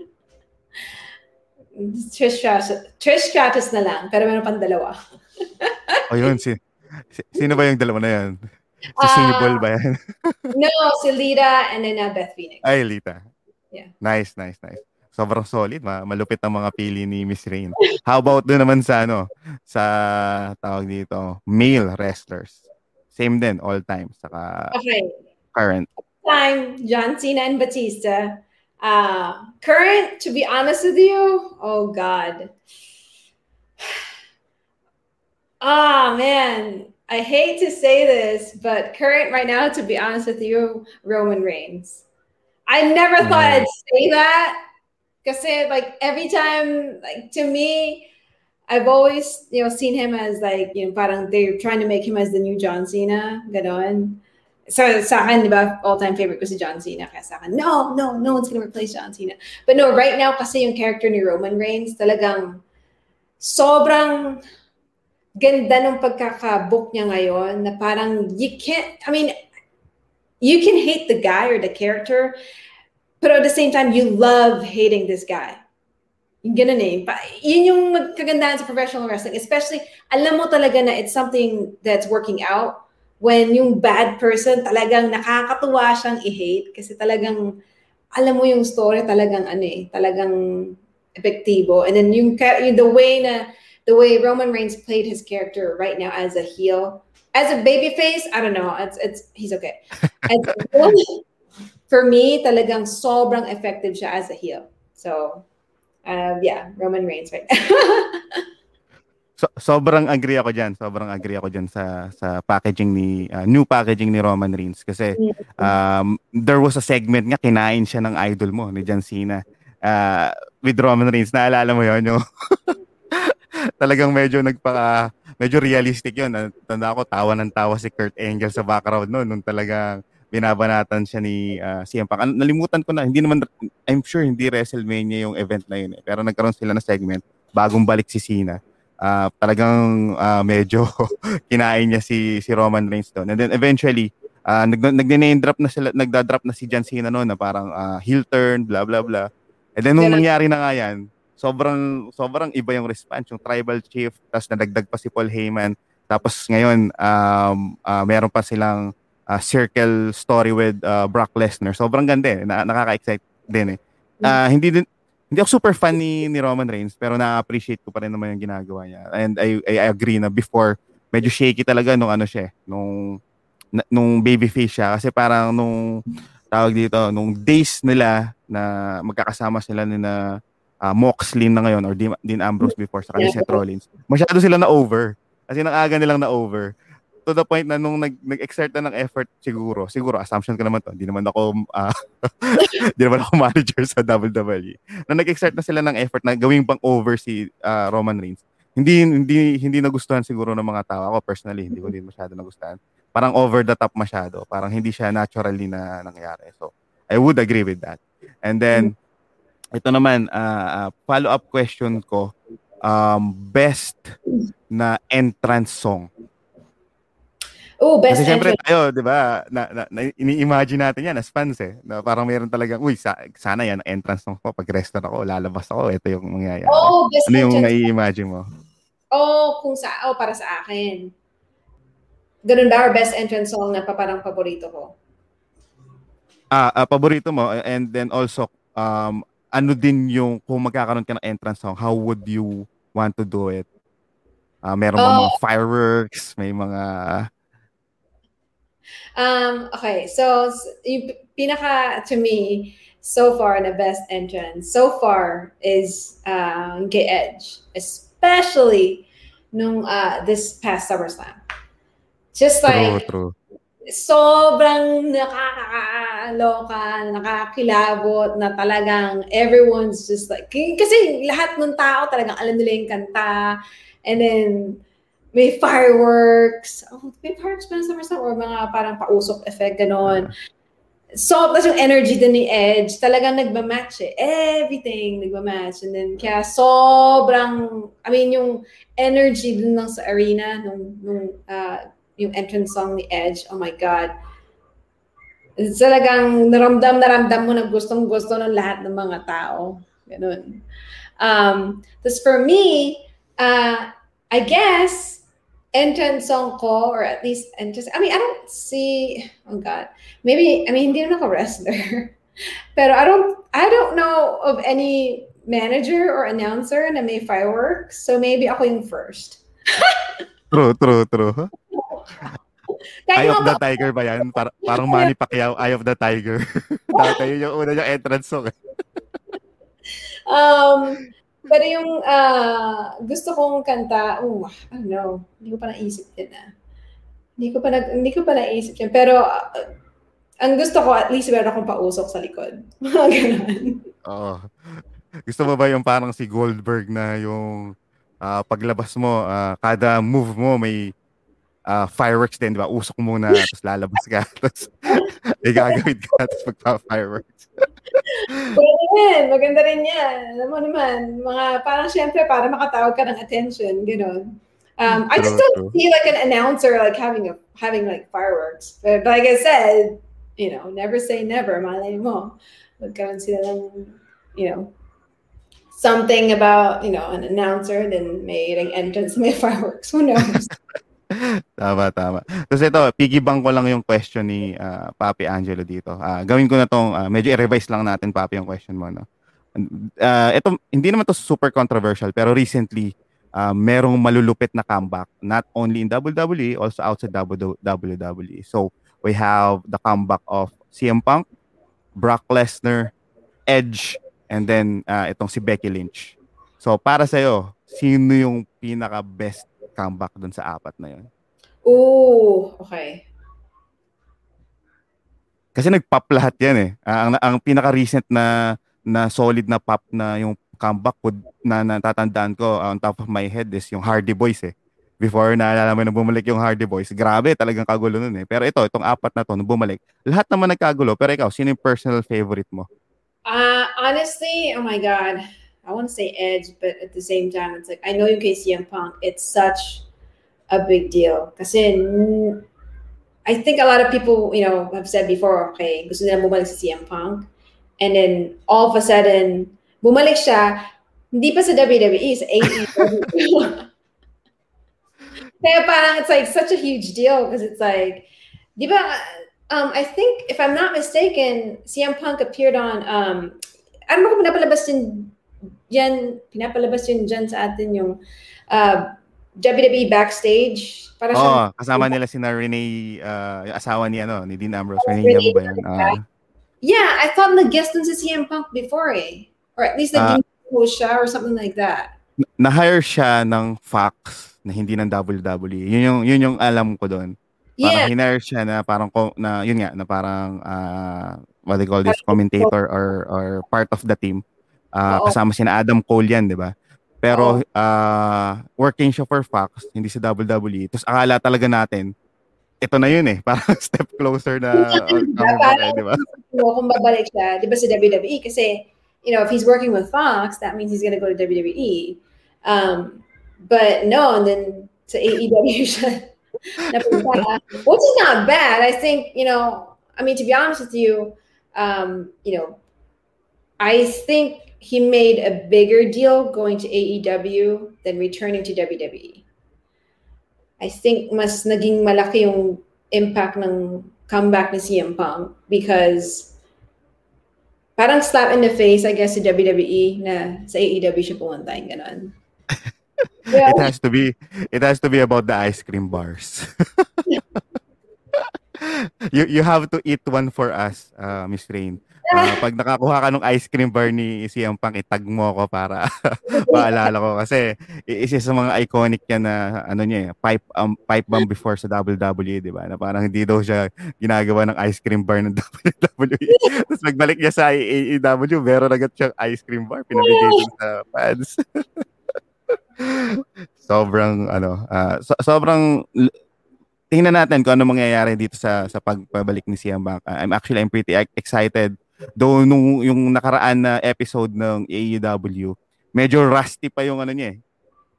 Trish Stratus, Trish Stratus na lang, pero meron pang dalawa.
O yun, si, si- sino ba yung dalawa na yan? Si Sable ba yan?
no, si Lita and then uh, Beth Phoenix.
Ay, Lita.
Yeah.
Nice, nice, nice. Sobrang solid. Ma malupit ang mga pili ni Miss Rain. How about doon naman sa ano? Sa tawag dito, male wrestlers. Same din, all time. Saka
Okay.
current.
Time, John Cena and Batista. Uh, current, to be honest with you, oh God. Ah, man. I hate to say this, but current right now, to be honest with you, Roman Reigns. I never thought
Mm.
I'd say that. Because like every time, like to me, I've always, you know, seen him as like, you know, parang they're trying to make him as the new John Cena, ganon. So sa akin, di ba, all-time favorite ko si John Cena. Kaya sa akin, no, no, no one's gonna replace John Cena. But no, right now, kasi yung character ni Roman Reigns, talagang sobrang ganda ng pagkakabook niya ngayon na parang you can't, I mean, you can hate the guy or the character, but at the same time, you love hating this guy. Yung ganun eh. Yun yung magkagandahan sa professional wrestling. Especially, alam mo talaga na it's something that's working out when yung bad person talagang nakakatuwa siyang i-hate kasi talagang alam mo yung story talagang ano eh, talagang epektibo. And then yung, yung the way na the way Roman Reigns played his character right now as a heel, as a babyface, I don't know, it's it's he's okay. As heel, for me, talagang sobrang effective siya as a heel. So, uh, yeah, Roman Reigns right now.
So, sobrang agree ako diyan. Sobrang agree ako diyan sa sa packaging ni uh, new packaging ni Roman Reigns kasi um, there was a segment nga kinain siya ng idol mo ni John Cena uh, with Roman Reigns. Naalala mo 'yon, no? Talagang medyo nagpaka medyo realistic 'yon. Tanda ko tawa ng tawa si Kurt Angle sa background no nung talagang binabanatan siya ni uh, CM Punk. An- Nalimutan ko na, hindi naman I'm sure hindi WrestleMania yung event na yun eh. Pero nagkaroon sila ng segment bagong balik si Cena. Ah, talagang ah, medyo kinain niya si si Roman Reigns doon. And then eventually, uh, nag nag-name drop na sila, nagda-drop na si John Cena noon na parang ah, heel turn, blah blah blah. And then nung nangyari na nga yan, sobrang sobrang iba yung response, yung tribal chief, tapos nadagdag pa si Paul Heyman. Tapos ngayon, um, ah, meron pa silang ah, circle story with ah, Brock Lesnar. Sobrang ganda eh. Na, nakaka-excite din eh. Ah, hindi din hindi ako super fan ni, ni Roman Reigns pero na-appreciate ko pa rin naman yung ginagawa niya. And I, I, I agree na before medyo shaky talaga nung ano siya, nung na, nung babyface siya kasi parang nung tawag dito, nung days nila na magkakasama sila ni na ah, Moxley na ngayon or Dean, Dean Ambrose before sa kanila. Seth Rollins. Masyado sila na over. Kasi nang aga nilang na over. To the point na nung nag, nag-exert na ng effort siguro, siguro assumption ko naman to, hindi naman ako ah, hindi naman ako manager sa WWE. Na nag-exert na sila ng effort na gawing pang over si ah, Roman Reigns. Hindi hindi hindi nagustuhan siguro ng mga tao ako personally, hindi ko din masyado nagustuhan. Parang over the top masyado, parang hindi siya naturally na nangyari. So, I would agree with that. And then ito naman ah, follow-up question ko um best na entrance song.
Oh, best
Kasi syempre
entrance.
tayo, di ba, na, na, na, ini-imagine natin yan as fans eh. Na parang meron talagang, uy, sa, sana yan, entrance song ko. Pag restaurant ako, lalabas ako, ito yung mangyayari.
Oh, best
ano yung nai-imagine mo?
Oh, kung sa, oh, para sa akin. Ganun ba, or best entrance song na pa parang paborito ko?
Ah, ah, paborito mo, and then also, um, ano din yung, kung magkakaroon ka ng entrance song, how would you want to do it? Ah, meron
Oh.
mga fireworks? May mga,
Um, okay, so yung pinaka to me so far na best entrance so far is uh, kay Edge, especially nung uh, this past SummerSlam. Just
true,
like
true.
sobrang nakakaloka, nakakilabot na talagang everyone's just like, kasi lahat ng tao talagang alam nila yung kanta. And then, may fireworks. Oh, may fireworks ba sa SummerSlam? Or mga parang pausok effect, ganon. So, tapos yung energy din ni Edge, talagang nagmamatch eh. Everything nagmamatch. And then, kaya sobrang, I mean, yung energy din lang sa arena nung, nung uh, yung entrance song ni Edge, oh my God. Talagang naramdam naramdam mo na gustong gusto ng lahat ng mga tao. Ganun. Um, Tapos for me, uh, I guess, entrance song ko, or at least entrance, I mean, I don't see, oh God, maybe, I mean, hindi naman ako wrestler. Pero I don't, I don't know of any manager or announcer na may fireworks. So maybe ako yung first.
True, true, true. Eye of the Tiger ba yan? Par- parang Manny Pacquiao, Eye of the Tiger. Dati yun yung una yung entrance song.
Um, pero yung ah, gusto kong kanta, oh, I don't know, hindi ko pa naisip din ah. Hindi ko pa nag, hindi ko pa naisip yan. Pero ah, ang gusto ko, at least meron akong pausok sa likod. Mga Ganun.
Oo. Gusto mo ba yung parang si Goldberg na yung ah, paglabas mo, ah, kada move mo may ah, fireworks din, di ba? Usok muna, tapos lalabas ka, tapos may gagawin ka, tapos magpa-fireworks.
Pwede yan, maganda rin yan. Alam mo naman, mga, parang syempre, para makatawag ka ng attention, gano'n. Um, I just don't see like an announcer like having a having like fireworks. But, but like I said, you know, never say never, malay mo. Magkaroon sila ng, you know, something about, you know, an announcer, then may like, entrance, may fireworks. Who knows?
Tama, tama. Tapos ito, piggy bank ko lang yung question ni ah, Papi Angelo dito. Ah, gawin ko na tong, ah, medyo i-revise lang natin, Papi, yung question mo. No? Ah, ito, hindi naman to super controversial, pero recently, ah, merong malulupit na comeback, not only in WWE, also outside WWE. So, we have the comeback of CM Punk, Brock Lesnar, Edge, and then ah, itong si Becky Lynch. So, para sa'yo, sino yung pinaka-best comeback dun sa apat na yun?
Ooh, okay.
Kasi nag-pop lahat yan eh. Ah, ang, ang pinaka-recent na na solid na pop na yung comeback ko na natatandaan ko on top of my head is yung Hardy Boys eh. Before naalala mo na bumalik yung Hardy Boys, grabe talagang kagulo nun eh. Pero ito, itong apat na to, nung bumalik, lahat naman nagkagulo. Pero ikaw, sino yung personal favorite mo?
Uh, honestly, oh my God. I want to say Edge, but at the same time, it's like, I know yung kay CM Punk, it's such a big deal. Kasi, I think a lot of people, you know, have said before, okay, gusto nila bumalik si CM Punk. And then, all of a sudden, bumalik siya, hindi pa sa WWE, sa AEW. Kaya parang it's like such a huge deal because it's like, di ba, um, I think, if I'm not mistaken, CM Punk appeared on, um, ano ba kung pinapalabas yun, yan, pinapalabas yun dyan sa atin yung uh, WWE backstage. Para
Oo,
siyang-
kasama nila si na Renee, ah, yung asawa ni, ano, ni Dean Ambrose. Renee
Renee
Young ba yun? Ah,
Yeah, I thought nag-guest dun si CM Punk before eh. Or at least
Ah.
naging host siya or something like that.
na-hire siya ng Fox na hindi ng WWE. Yun yung, yun yung alam ko doon. Parang
Yeah,
hinire siya na parang na yun nga na parang ah, what they call this commentator or or part of the team.
Oo.
kasama sina Adam Cole yan, 'di ba? Pero ah, working siya for Fox, hindi sa WWE. Tapos akala talaga natin ito na yun eh, parang step closer na uh, comeback 'di ba?
kung babalik siya, di ba sa WWE? Kasi, you know, if he's working with Fox, that means he's gonna go to WWE. Um, but no, and then sa AEW siya. Which is not bad. I think, you know, I mean, to be honest with you, um, you know, I think he made a bigger deal going to AEW than returning to WWE. I think mas naging malaki yung impact ng comeback ni CM Punk because parang slap in the face, I guess, to WWE na sa AEW siya pumunta yung ganon. Yeah.
It has to be it has to be about the ice cream bars. you you have to eat one for us, uh, Miss Rain. Uh, pag nakakuha ka ng ice cream bar ni CM Punk, itag mo ako para paalala ko kasi isa sa mga iconic yan na ano niya, eh, pipe um, pipe bomb before sa WWE, di ba? Na parang hindi daw siya ginagawa ng ice cream bar ng WWE. Tapos magbalik niya sa AEW, meron agad siyang ice cream bar pinabigay dun sa fans. sobrang ano, ah, so- sobrang tingnan natin kung ano mangyayari dito sa sa pagpabalik ni CM Punk. I'm actually I'm pretty ex- excited. Though nung yung nakaraan na episode ng AEW, medyo rusty pa yung ano niya eh.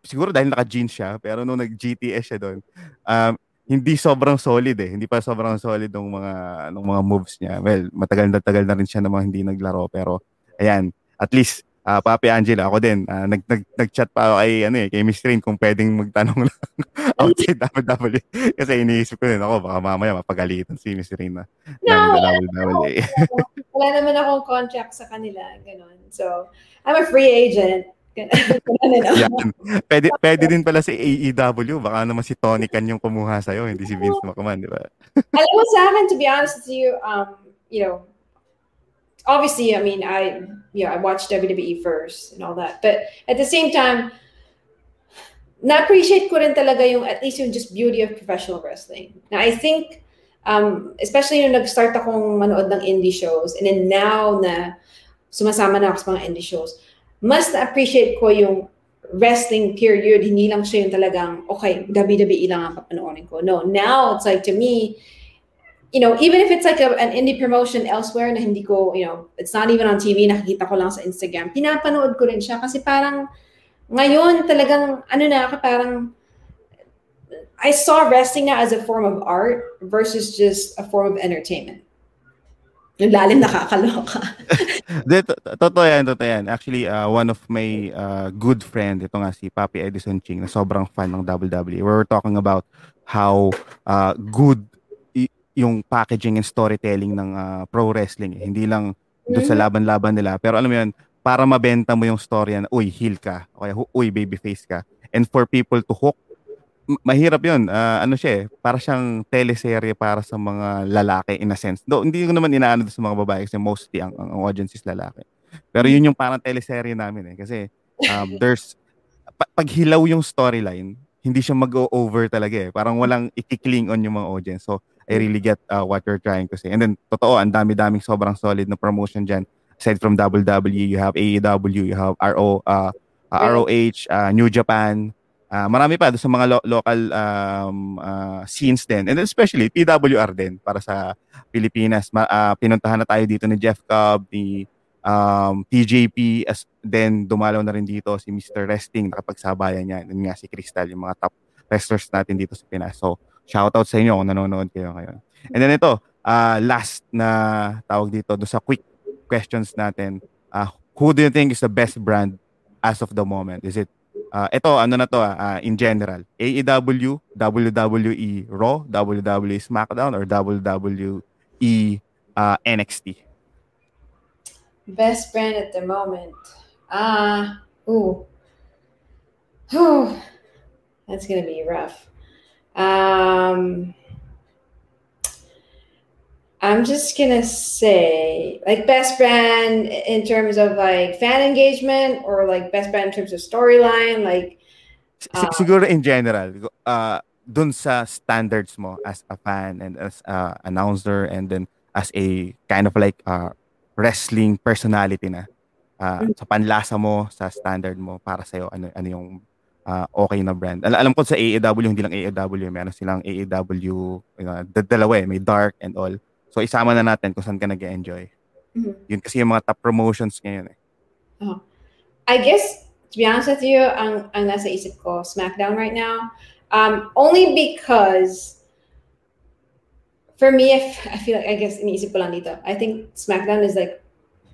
Siguro dahil naka-jeans siya, pero nung nag-GTS siya doon, um, hindi sobrang solid eh. Hindi pa sobrang solid ng mga ng mga moves niya. Well, matagal na tagal na rin siya namang hindi naglaro pero ayan, at least uh, Papi Angela, ako din, uh, nag, nag, nag-chat pa ako kay, ano eh, kay Miss Rain kung pwedeng magtanong lang outside WWE. Kasi iniisip ko din ako, baka mamaya mapagalitan si Miss Rain na.
No, WWE. wala naman akong contract sa kanila, ganun. So, I'm a free agent.
Yan. Pwede, pwede din pala si AEW. Baka naman si Tony Khan yung kumuha sa'yo, hindi si Vince McMahon, di ba?
Alam mo sa akin, to be honest with you, um, you know, obviously, I mean, I yeah, I watched WWE first and all that, but at the same time, na-appreciate ko rin talaga yung at least yung just beauty of professional wrestling. Now, I think, um, especially nung nag-start akong manood ng indie shows, and then now na sumasama na ako sa mga indie shows, mas na-appreciate ko yung wrestling period, hindi lang siya yung talagang, okay, WWE lang ang papanoorin ko. No, now it's like, to me, you know, even if it's like a, an indie promotion elsewhere na hindi ko, you know, it's not even on TV, nakikita ko lang sa Instagram, pinapanood ko rin siya kasi parang ngayon talagang, ano na, parang I saw wrestling now as a form of art versus just a form of entertainment. Yung lalim nakakaloka.
De, totoo yan, totoo yan. Actually, uh, one of my uh, good friend, ito nga si Papi Edison Ching, na sobrang fan ng WWE. We were talking about how uh, good yung packaging and storytelling ng uh, pro wrestling. Eh. Hindi lang doon sa mm. laban-laban nila. Pero alam mo yun, para mabenta mo yung story na, uy, heel ka. O kaya, uy, babyface ka. And for people to hook, mahirap yun. Uh, ano siya eh, para siyang teleserye para sa mga lalaki in a sense. Do, hindi ko naman inaano sa mga babae kasi mostly ang, ang audience is lalaki. Pero yun yung parang teleserye namin eh. Kasi um, there's, pa- pag hilaw yung storyline, hindi siya mag-over talaga eh. Parang walang ikikling on yung mga audience. So, I really get uh, what you're trying to say. And then, totoo, ang dami-daming sobrang solid na promotion dyan. Aside from WWE, you have AEW, you have RO, uh, uh, ROH, uh, New Japan, Uh, marami pa doon sa mga lo- local um, uh, scenes din. And especially PWR din para sa Pilipinas. Ma- uh, pinuntahan na tayo dito ni Jeff Cobb, ni um, TJP, as then dumalaw na rin dito si Mr. Resting, nakapagsabayan niya. Yun nga si Crystal, yung mga top wrestlers natin dito sa Pinas. So, Shoutout sa inyo kung nanonood kayo ngayon. And then ito, uh, last na tawag dito, do sa quick questions natin. Uh, who do you think is the best brand as of the moment? Is it uh, ito, ano na to, uh, in general, AEW, WWE Raw, WWE SmackDown, or WWE uh, NXT?
Best brand at the moment. Ah, uh, ooh. Ooh. That's going to be rough. Um, I'm just gonna say like best brand in terms of like fan engagement or like best brand in terms of storyline, like
uh, siguro in general, uh, dun sa standards mo as a fan and as a announcer and then as a kind of like uh, wrestling personality na. Uh, mm-hmm. sa panlasa mo, sa standard mo para sa ano ano yung uh, okay na brand. Al- alam ko sa AEW, hindi lang AEW, meron silang AEW, you know, dalawa eh, may dark and all. So isama na natin kung saan ka nag enjoy mm-hmm. Yun kasi yung mga top promotions ngayon eh.
Oh. I guess, to be honest with you, ang, ang nasa isip ko, SmackDown right now, um, only because for me, if, I feel like, I guess, iniisip ko lang dito, I think SmackDown is like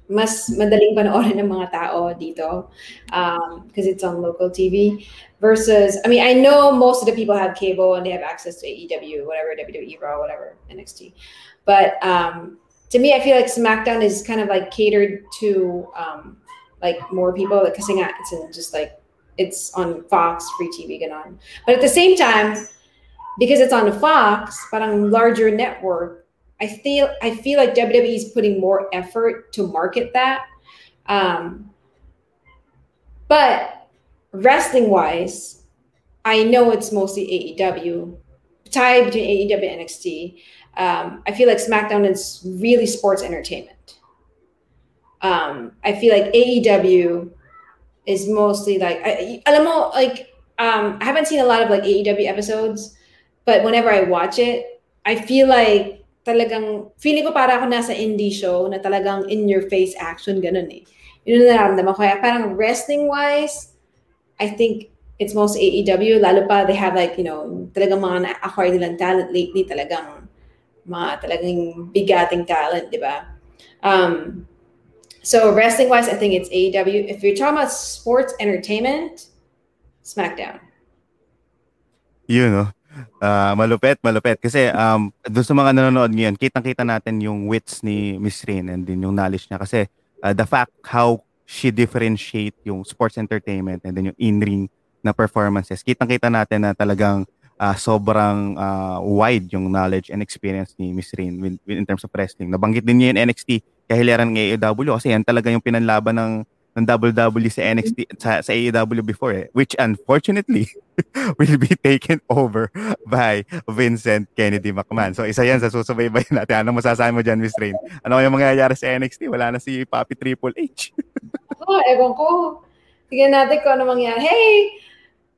mas madaling panoorin ng mga tao dito because um, it's on local TV versus I mean I know most of the people have cable and they have access to AEW whatever WWE Raw whatever NXT but um, to me I feel like SmackDown is kind of like catered to um, like more people because it's in just like it's on Fox free TV on but at the same time because it's on Fox but on larger network I feel I feel like WWE is putting more effort to market that. Um, but wrestling wise, I know it's mostly AEW. Tie between AEW and NXT. Um, I feel like SmackDown is really sports entertainment. Um, I feel like AEW is mostly like I, alam mo, like um, I haven't seen a lot of like AEW episodes, but whenever I watch it, I feel like talagang, feeling ko para ako nasa indie show na talagang in-your-face action, ganun eh. Yun na naramdaman ko. Kaya parang wrestling-wise, I think it's most AEW. Lalo pa, they have like, you know, talagang mga na-acquire nilang talent lately, talagang mga talagang bigating talent, di ba? Um, so wrestling-wise, I think it's AEW. If you're talking about sports entertainment, SmackDown.
Yun, no? Uh, malupet, malupet. Kasi um, doon sa mga nanonood ngayon, kitang-kita natin yung wits ni Miss Rain and din yung knowledge niya. Kasi uh, the fact how she differentiate yung sports entertainment and then yung in-ring na performances, kitang-kita natin na talagang uh, sobrang uh, wide yung knowledge and experience ni Miss Rain with, in terms of wrestling. Nabanggit din niya yung NXT kahiliran ng AEW kasi yan talaga yung pinanlaban ng ng WWE sa NXT sa, sa AEW before eh, which unfortunately will be taken over by Vincent Kennedy McMahon. So isa yan sa susubaybayan natin. Ano masasabi mo dyan, Miss Rain? Ano yung mangyayari sa NXT? Wala na si Papi Triple H.
oh, ewan ko. Tignan natin kung ano mangyayari. Hey!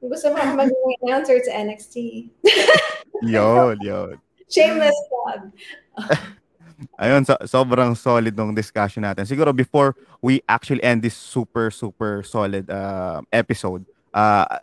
Gusto mo maging announcer sa NXT.
yon, yon.
Shameless plug.
Ayun, so, sobrang solid ng discussion natin. Siguro before we actually end this super, super solid uh, episode, uh,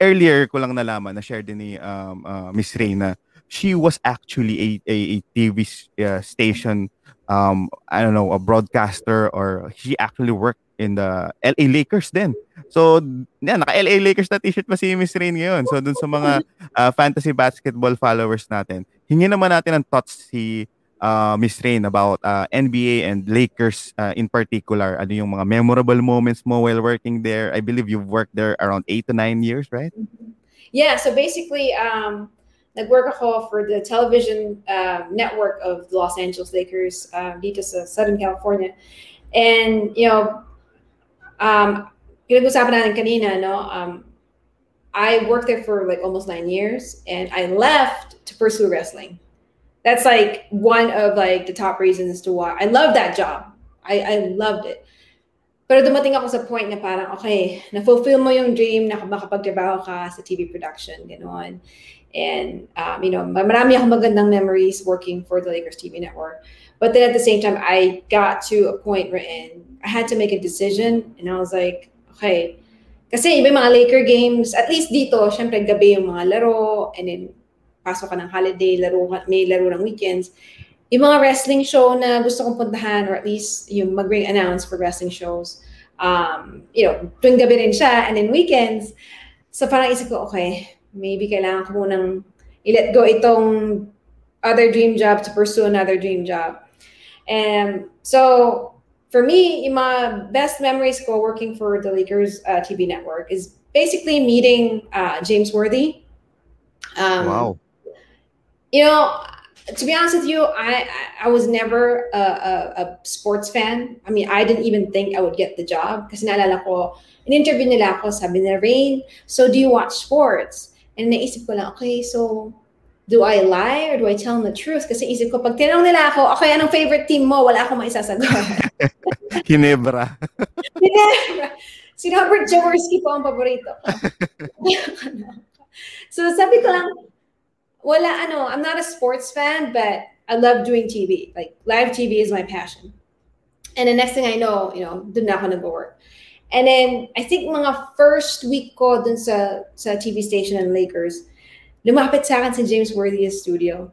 earlier ko lang nalaman, na share din ni um, uh, Miss Reyna, she was actually a, a, a TV uh, station, um, I don't know, a broadcaster or she actually worked in the LA Lakers din. So, yan, naka-LA Lakers na t-shirt pa si Miss Rain ngayon. So, dun sa mga uh, fantasy basketball followers natin, hingi naman natin ng thoughts si uh, Miss Rain about uh, NBA and Lakers uh, in particular. Ano yung mga memorable moments mo while working there? I believe you've worked there around 8 to 9 years, right?
Yeah, so basically, um, nag-work ako for the television uh, network of the Los Angeles Lakers uh, dito sa Southern California. And, you know, um, pinag-usapan natin kanina, no? Um, I worked there for like almost nine years and I left to pursue wrestling that's like one of like the top reasons to why I love that job. I, I loved it. Pero dumating ako sa point na parang, okay, na-fulfill mo yung dream na makapagtrabaho ka sa TV production, gano'n. And, um, you know, marami akong magandang memories working for the Lakers TV network. But then at the same time, I got to a point wherein I had to make a decision. And I was like, okay, kasi iba mga Laker games, at least dito, syempre gabi yung mga laro, and then pasok ka ng holiday, laro, may laro ng weekends. Yung mga wrestling show na gusto kong puntahan or at least yung mag-ring announce for wrestling shows, um, you know, tuwing gabi rin siya and then weekends. So parang isip ko, okay, maybe kailangan ko munang i-let go itong other dream job to pursue another dream job. And so for me, my best memories ko working for the Lakers uh, TV network is basically meeting uh, James Worthy.
Um, wow
you know, to be honest with you, I I was never a, a, a, sports fan. I mean, I didn't even think I would get the job kasi naalala ko, in-interview nila ako, sabi nila, Rain, so do you watch sports? And naisip ko lang, okay, so do I lie or do I tell them the truth? Kasi isip ko, pag tinanong nila ako, okay, anong favorite team mo? Wala akong maisasagot.
Hinebra.
Hinebra. Si Robert Jaworski po ang paborito so sabi ko lang, wala ano, I'm not a sports fan, but I love doing TV. Like live TV is my passion. And the next thing I know, you know, dun na ako nag-work. And then I think mga first week ko dun sa sa TV station ng Lakers, lumapit sa akin si James Worthy's studio.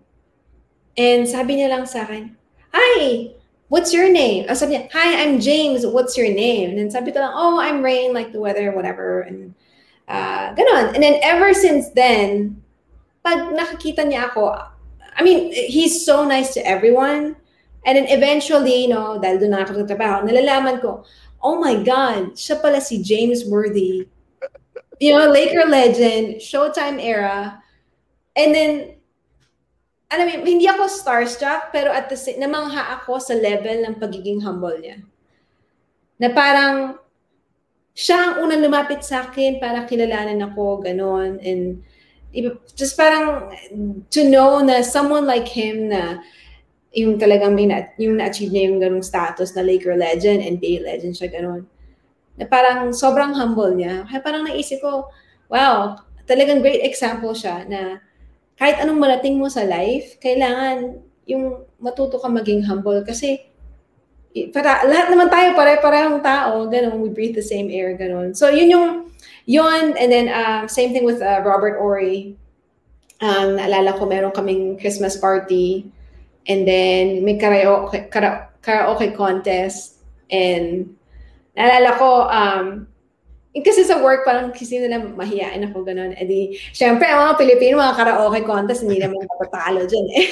And sabi niya lang sa akin, Hi, what's your name? Oh, sabi niya, Hi, I'm James. What's your name? And then sabi ko lang, Oh, I'm Rain, like the weather, whatever. And uh, ganon. And then ever since then, pag nakakita niya ako, I mean, he's so nice to everyone. And then eventually, you know, dahil doon na ako trabaho, nalalaman ko, oh my God, siya pala si James Worthy. You know, Laker legend, Showtime era. And then, alam mo, hindi ako starstruck, pero at the same, namangha ako sa level ng pagiging humble niya. Na parang, siya ang unang lumapit sa akin para kilalanin ako, ganon. And, just parang to know na someone like him na yung talagang may na, yung na-achieve niya yung ganung status na Laker legend, NBA legend siya ganun. Na parang sobrang humble niya. Kaya parang naisip ko, wow, talagang great example siya na kahit anong marating mo sa life, kailangan yung matuto ka maging humble kasi para lahat naman tayo pare-parehong tao, ganun, we breathe the same air, ganun. So yun yung Yun, and then um, same thing with uh, Robert Ory. Um, naalala ko meron kaming Christmas party and then may karaoke, kara, karaoke contest and naalala ko um, kasi sa work, parang kasi na mahiyain ako ganun. E di, syempre, ang mga Pilipino, mga karaoke contest, hindi naman matatalo dyan eh.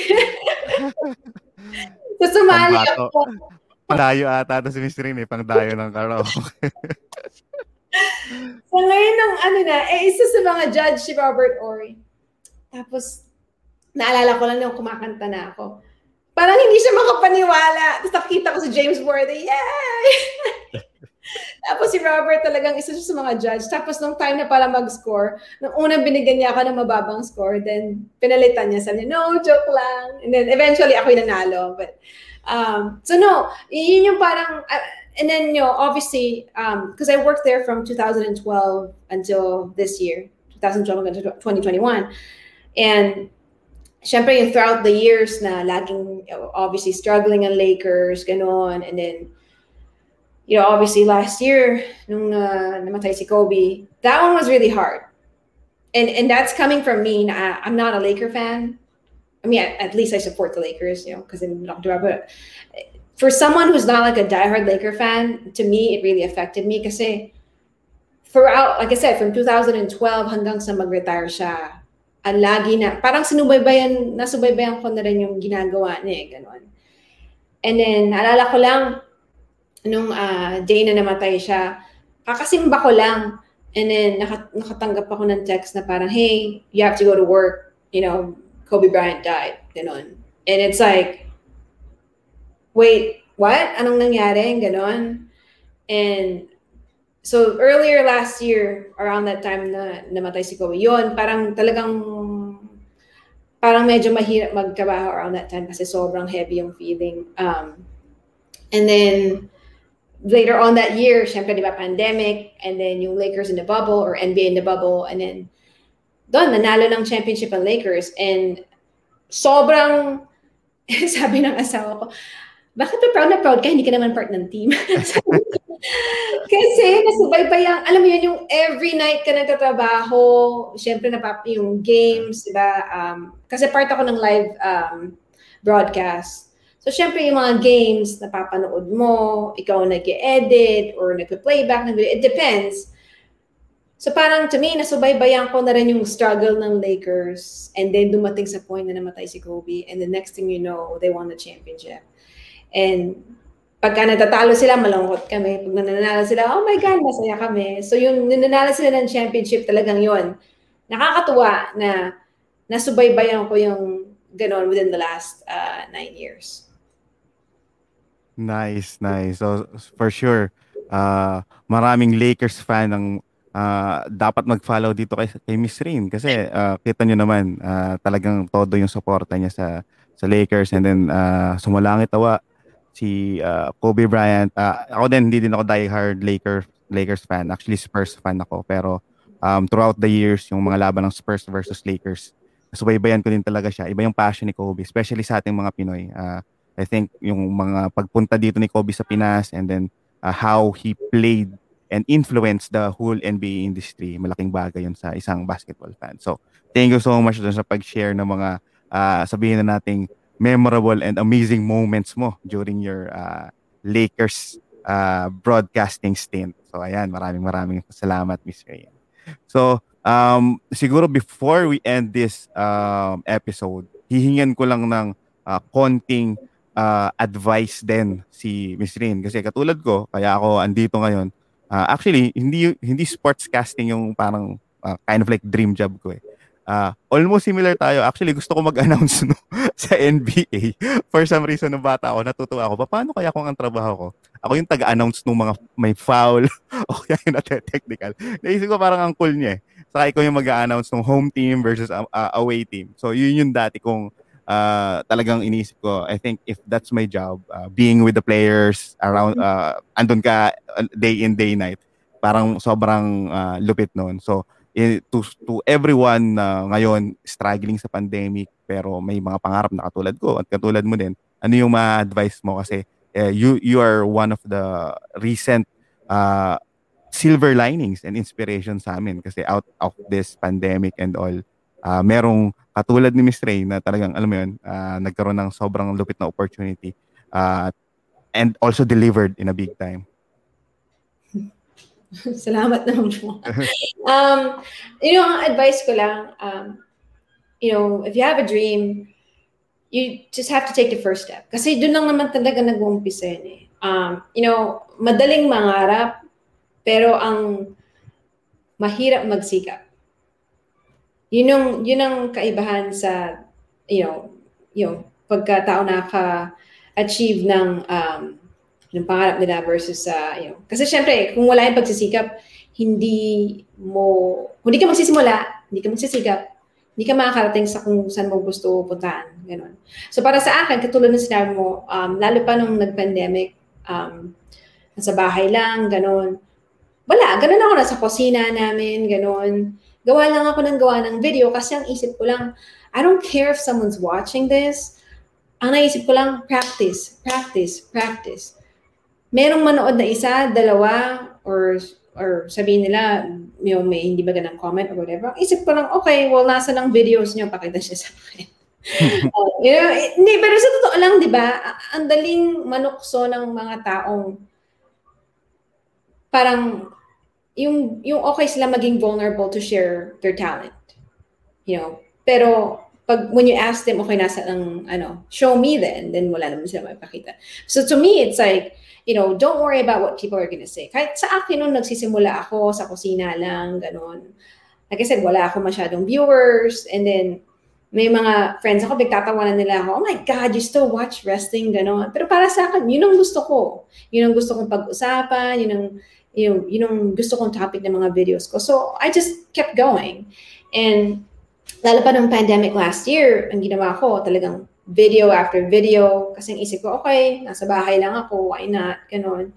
so, sumali ako.
Pangdayo ata to si Miss Rin eh. Pangdayo ng karaoke.
So ngayon nung ano na, eh isa sa mga judge si Robert Ory. Tapos, naalala ko lang nung kumakanta na ako. Parang hindi siya makapaniwala. Tapos nakita ko si James Worthy, yay! Tapos si Robert talagang isa siya sa mga judge. Tapos nung time na pala mag-score, nung unang binigyan niya ako ng mababang score, then pinalitan niya. Sabi niya, no, joke lang. And then eventually ako yung nanalo. But, um, so no, yun yung parang, uh, and then, you know, obviously, because I worked there from 2012 until this year, 2012 until 2021. And syempre yung throughout the years na laging obviously struggling ang Lakers, ganon. And then, you know, obviously last year, namatay si Kobe, that one was really hard. And and that's coming from me. Na, I'm not a Laker fan. I mean, at, at least I support the Lakers, you know, because I'm not about but for someone who's not like a diehard Laker fan, to me, it really affected me kasi throughout, like I said, from 2012 hanggang sa mag-retire siya, ang lagi na, parang sinubaybayan, nasubaybayan ko na rin yung ginagawa niya, eh, gano'n. And then, naalala ko lang, nung uh, day na namatay siya, kakasimba ko lang. And then, nakat- nakatanggap ako ng text na parang, hey, you have to go to work. You know, Kobe Bryant died. Ganon. And it's like, wait, what? Anong nangyari? Ganon. And so earlier last year, around that time na namatay si Kobe, yun, parang talagang, parang medyo mahirap magtrabaho around that time kasi sobrang heavy yung feeling. Um, and then, later on that year, syempre, di pandemic, and then yung Lakers in the bubble, or NBA in the bubble, and then, doon, nanalo ng championship ang Lakers, and sobrang, sabi ng asawa ko, bakit pa proud na proud ka? Hindi ka naman part ng team. Kasi nasubaybayang, alam mo yun, yung every night ka nagtatrabaho, syempre napap yung games, di ba? Um, kasi part ako ng live um, broadcast. So, syempre yung mga games, napapanood mo, ikaw nag-edit or nag-playback, it depends. So, parang to me, nasubaybayan ko na rin yung struggle ng Lakers and then dumating sa point na namatay si Kobe and the next thing you know, they won the championship. And pagka natatalo sila, malungkot kami. Pag nananalo sila, oh my God, masaya kami. So yung nananalo sila ng championship talagang yon Nakakatuwa na nasubaybayan ko yung ganon within the last uh, nine years.
Nice, nice. So for sure, uh, maraming Lakers fan ang uh, dapat mag-follow dito kay, kay Miss Rain kasi uh, kita nyo naman uh, talagang todo yung suporta niya sa sa Lakers and then uh, sumalangit tawa si uh, Kobe Bryant. Uh, ako din hindi din ako diehard Lakers Lakers fan. Actually Spurs fan ako pero um, throughout the years yung mga laban ng Spurs versus Lakers subaybayan ko din talaga siya. Iba yung passion ni Kobe, especially sa ating mga Pinoy. Uh, I think yung mga pagpunta dito ni Kobe sa Pinas and then uh, how he played and influenced the whole NBA industry, malaking bagay yun sa isang basketball fan. So, thank you so much dun sa pag-share ng mga uh, sabihin na nating memorable and amazing moments mo during your uh, Lakers uh, broadcasting stint. So, ayan, maraming maraming salamat, Miss Rayan. So, um, siguro before we end this um, episode, hihingan ko lang ng uh, konting uh, advice din si Miss Rain kasi katulad ko kaya ako andito ngayon uh, actually hindi hindi sports casting yung parang uh, kind of like dream job ko eh. Uh, almost similar tayo. Actually gusto ko mag-announce no, sa NBA for some reason nung bata ako natutuwa ako paano kaya kung ang trabaho ko? Ako yung taga-announce ng mga may foul o kaya yung technical naisip ko parang ang cool niya eh. Saka ikaw yung mag-announce ng home team versus uh, away team. So yun yung dati kong uh, talagang inisip ko, I think if that's my job, uh, being with the players around, uh, andun ka day in, day night, parang sobrang uh, lupit noon. So, in, to, to everyone na uh, ngayon struggling sa pandemic, pero may mga pangarap na katulad ko at katulad mo din, ano yung ma-advise mo kasi uh, you you are one of the recent uh, silver linings and inspiration sa amin kasi out of this pandemic and all, uh, merong katulad ni Miss Ray na talagang, alam mo yun, uh, nagkaroon ng sobrang lupit na opportunity uh, and also delivered in a big time.
Salamat naman po. um, you know, ang advice ko lang, um, you know, if you have a dream, you just have to take the first step. Kasi doon lang naman talaga nag-uumpisa eh. Um, you know, madaling mangarap, pero ang mahirap magsikap. Yun yung, yun ang kaibahan sa, you know, yung pagkatao naka-achieve ng um, ng pangarap nila versus sa, uh, you know, kasi syempre, kung wala yung pagsisikap, hindi mo, hindi ka magsisimula, hindi ka magsisikap, hindi ka makakarating sa kung saan mo gusto puntahan. Ganun. So para sa akin, katulad ng sinabi mo, um, lalo pa nung nag-pandemic, um, nasa bahay lang, ganun wala, ganun ako nasa kusina namin, ganun. Gawa lang ako ng gawa ng video kasi ang isip ko lang, I don't care if someone's watching this. Ang naisip ko lang, practice, practice, practice. Merong manood na isa, dalawa, or or sabihin nila, know, may hindi ba ganang comment or whatever. Isip ko lang, okay, well, nasa ng videos niyo, pakita siya sa akin. uh, you know, hindi, pero sa totoo lang, di ba, ang daling manukso ng mga taong parang yung yung okay sila maging vulnerable to share their talent. You know, pero pag when you ask them, okay, nasa ng ano, show me then, then wala naman sila mapakita. So to me, it's like, you know, don't worry about what people are gonna say. Kahit sa akin nung nagsisimula ako sa kusina lang, ganun. Like I said, wala ako masyadong viewers. And then, may mga friends ako, bigtatawanan nila ako, oh my God, you still watch wrestling, gano'n. Pero para sa akin, yun ang gusto ko. Yun ang gusto kong pag-usapan, yun ang you know, yun gusto kong topic ng mga videos ko. So, I just kept going. And lalo pa ng pandemic last year, ang ginawa ko, talagang video after video. Kasi isip ko, okay, nasa bahay lang ako, why not? Ganon.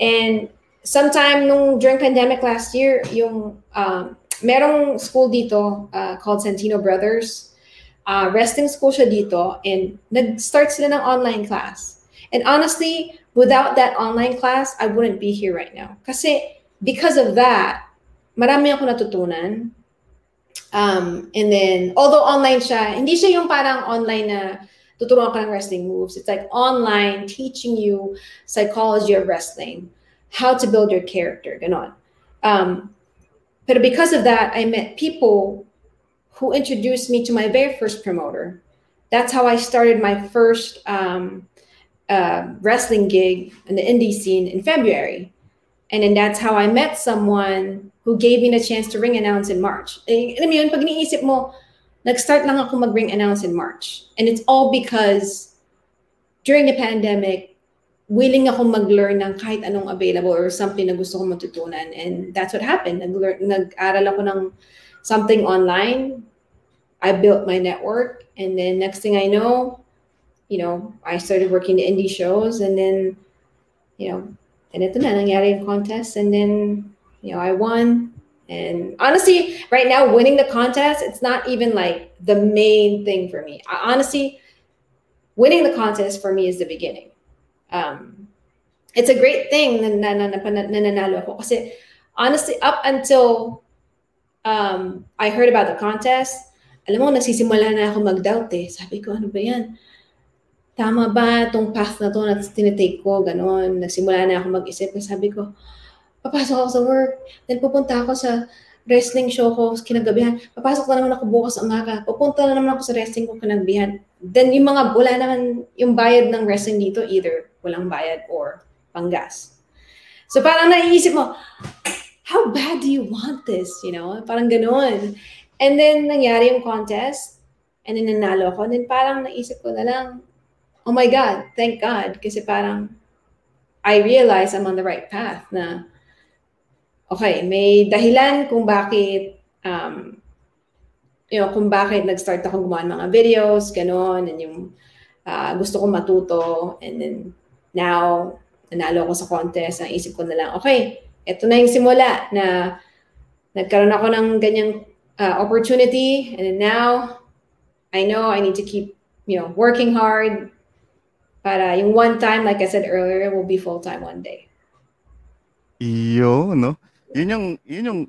And sometime nung during pandemic last year, yung um, merong school dito uh, called Santino Brothers. Uh, wrestling school siya dito and nag-start sila ng online class. And honestly, without that online class, I wouldn't be here right now. Kasi because of that, marami ako natutunan. Um, and then, although online siya, hindi siya yung parang online na tuturuan ka ng wrestling moves. It's like online, teaching you psychology of wrestling, how to build your character, ganon. Um, but because of that, I met people who introduced me to my very first promoter. That's how I started my first um, uh, wrestling gig in the indie scene in February. And then that's how I met someone who gave me the chance to ring announce in March. Eh, alam mo yun, pag iniisip mo, nag-start lang ako mag-ring announce in March. And it's all because during the pandemic, willing ako mag-learn ng kahit anong available or something na gusto ko matutunan. And that's what happened. Nag-aral ako ng something online. I built my network. And then next thing I know, you know, I started working the indie shows and then, you know, ito na, nangyari yung contest and then, you know, I won. And honestly, right now, winning the contest, it's not even like the main thing for me. I, honestly, winning the contest for me is the beginning. Um, it's a great thing honestly, up until um, I heard about the contest, alam mo, nagsisimula na ako mag-doubt eh. Sabi ko, ano ba yan? Tama ba itong path na to na tinitake ko, ganon. Nagsimula na ako mag-isip. Sabi ko, papasok ako sa work, then pupunta ako sa wrestling show ko kinagabihan. Papasok na naman ako bukas umaga. Pupunta na naman ako sa wrestling ko kinagabihan. Then yung mga, wala naman yung bayad ng wrestling dito, either walang bayad or panggas. So parang naiisip mo, how bad do you want this? You know, parang ganon. And then nangyari yung contest, and then nanalo ako. And then parang naisip ko na lang, oh my God, thank God. Kasi parang, I realize I'm on the right path na, okay, may dahilan kung bakit, um, you know, kung bakit nag-start ako gumawa ng mga videos, ganon, and yung uh, gusto ko matuto, and then now, nanalo ako sa contest, ang isip ko na lang, okay, ito na yung simula na nagkaroon ako ng ganyang uh, opportunity, and then now, I know I need to keep, you know, working hard, Para yung one time, like I said earlier, will be full time one day.
Iyo, no? Yun yung, yun yung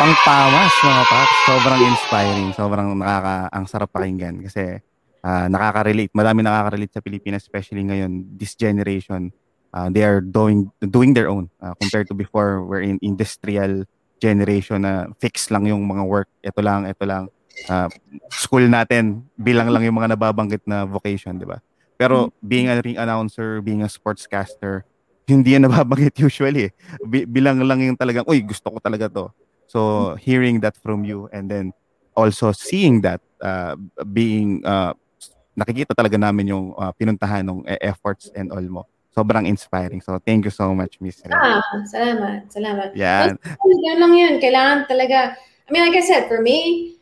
pangtamas mga paps. Sobrang inspiring. Sobrang nakaka, ang sarap pakinggan kasi uh, nakaka-relate. Madami nakaka-relate sa Pilipinas, especially ngayon, this generation. Uh, they are doing doing their own uh, compared to before we're in industrial generation na fix lang yung mga work. Ito lang, ito lang. Uh, school natin, bilang lang yung mga nababanggit na vocation, di ba? Pero being a ring announcer, being a sportscaster, hindi yan nababanggit usually. B- bilang lang yung talagang, uy, gusto ko talaga to. So, hearing that from you and then also seeing that uh, being, uh, nakikita talaga namin yung uh, pinuntahan ng efforts and all mo. Sobrang inspiring. So, thank you so much, Miss.
Ah, salamat. Salamat.
Yan.
Yan lang yun. Kailangan talaga, I mean, like I said, for me,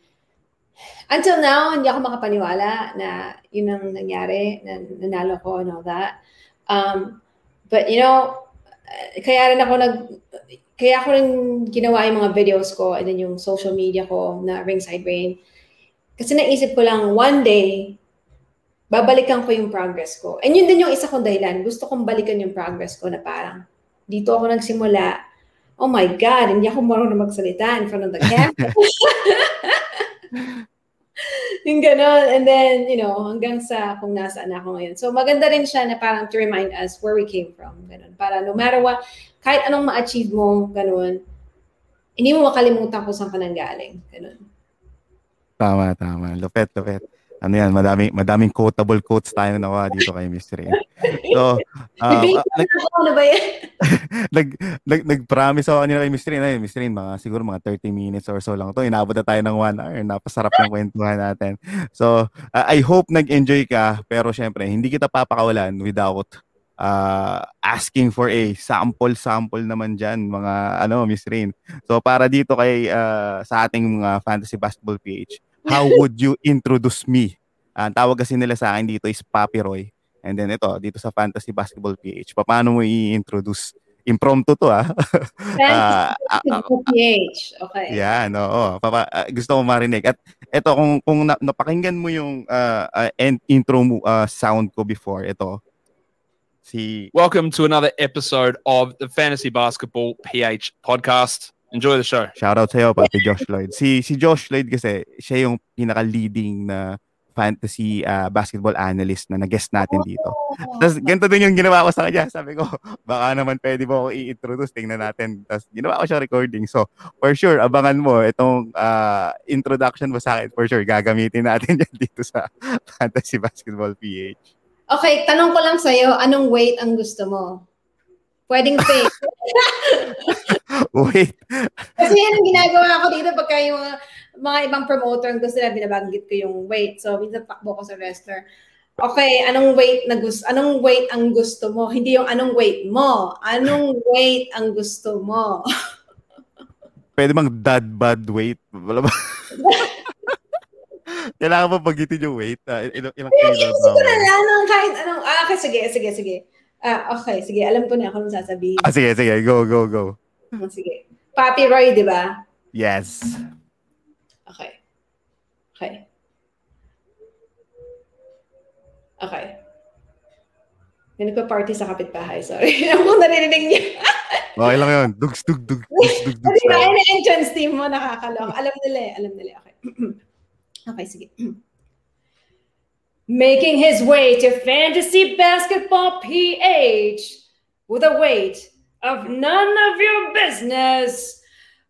until now, hindi ako makapaniwala na yun ang nangyari, na nanalo ko and all that. Um, but, you know, kaya rin ako nag, kaya ako rin ginawa yung mga videos ko and then yung social media ko na Ringside Brain. Kasi naisip ko lang, one day, babalikan ko yung progress ko. And yun din yung isa kong dahilan. Gusto kong balikan yung progress ko na parang, dito ako nagsimula. Oh my God, hindi ako marunong magsalita in front of the camera. yung gano'n. And then, you know, hanggang sa kung nasaan ako ngayon. So, maganda rin siya na parang to remind us where we came from. Ganun. Para no matter what, kahit anong ma-achieve mo, ganun, hindi mo makalimutan kung saan ka nang galing. Ganun.
Tama, tama. Lupet, lupet. Ano yan, madaming, madaming quotable quotes tayo nakuha dito kay Miss Rain. So,
um, uh, nag, ano ba yan?
nag, nag, nag-promise ako kanina kay Miss Rain, ay, Miss Rain, mga, siguro mga 30 minutes or so lang to. Inabot na tayo ng 1 hour. Napasarap ng kwentuhan natin. So, uh, I hope nag-enjoy ka, pero syempre, hindi kita papakawalan without uh, asking for a sample sample naman diyan mga ano Miss Rain. So para dito kay uh, sa ating mga Fantasy Basketball PH, how would you introduce me? Ang uh, tawag kasi nila sa akin dito is Papi Roy. And then ito, dito sa Fantasy Basketball PH, paano mo i-introduce? Impromptu to ah.
uh, uh, PH. Okay.
Yeah, no. Oh, papa, uh, gusto ko marinig. At ito kung kung na, napakinggan mo yung uh, uh, intro mo, uh, sound ko before, ito
Si Welcome to another episode of the Fantasy Basketball PH podcast. Enjoy the show.
Shout out sa'yo, pati Josh Lloyd. Si, si Josh Lloyd kasi, siya yung pinaka-leading na fantasy uh, basketball analyst na nag-guest natin dito. Tapos ganito din yung ginawa ko sa kanya. Sabi ko, baka naman pwede mo ako i-introduce. Tingnan natin. Tapos ginawa ko siya recording. So, for sure, abangan mo itong uh, introduction mo sa akin. For sure, gagamitin natin yan dito sa Fantasy Basketball PH.
Okay, tanong ko lang sa'yo, anong weight ang gusto mo? Pwedeng fake.
Wait.
Kasi yan ang ginagawa ko dito pagka yung mga, mga ibang promoter ang gusto na binabanggit ko yung weight. So, minsan takbo ko sa wrestler. Okay, anong weight na gusto, anong weight ang gusto mo? Hindi yung anong weight mo. Anong weight ang gusto mo?
Pwede bang dad bad weight? Wala ba? Kailangan ba bagitin yung weight? Uh, ilang, ilang kilo ba?
Sige na lang ng kahit anong... Ah, okay, sige, sige, sige. Ah, okay, sige. Alam ko na ako nung sasabihin.
Ah, sige, sige. Go, go, go.
Ah, sige. Papi Roy, di ba?
Yes.
Okay. Okay. Okay. May nagpa-party sa kapitbahay. Sorry. Kung narinig niya.
okay lang yun. Dugs, dug, dug, dugs, dug, dug.
Kasi na entrance team mo nakakalok. Alam nila eh. Alam nila. Okay. Okay, sige. Making his way to Fantasy Basketball PH with a weight of none of your business,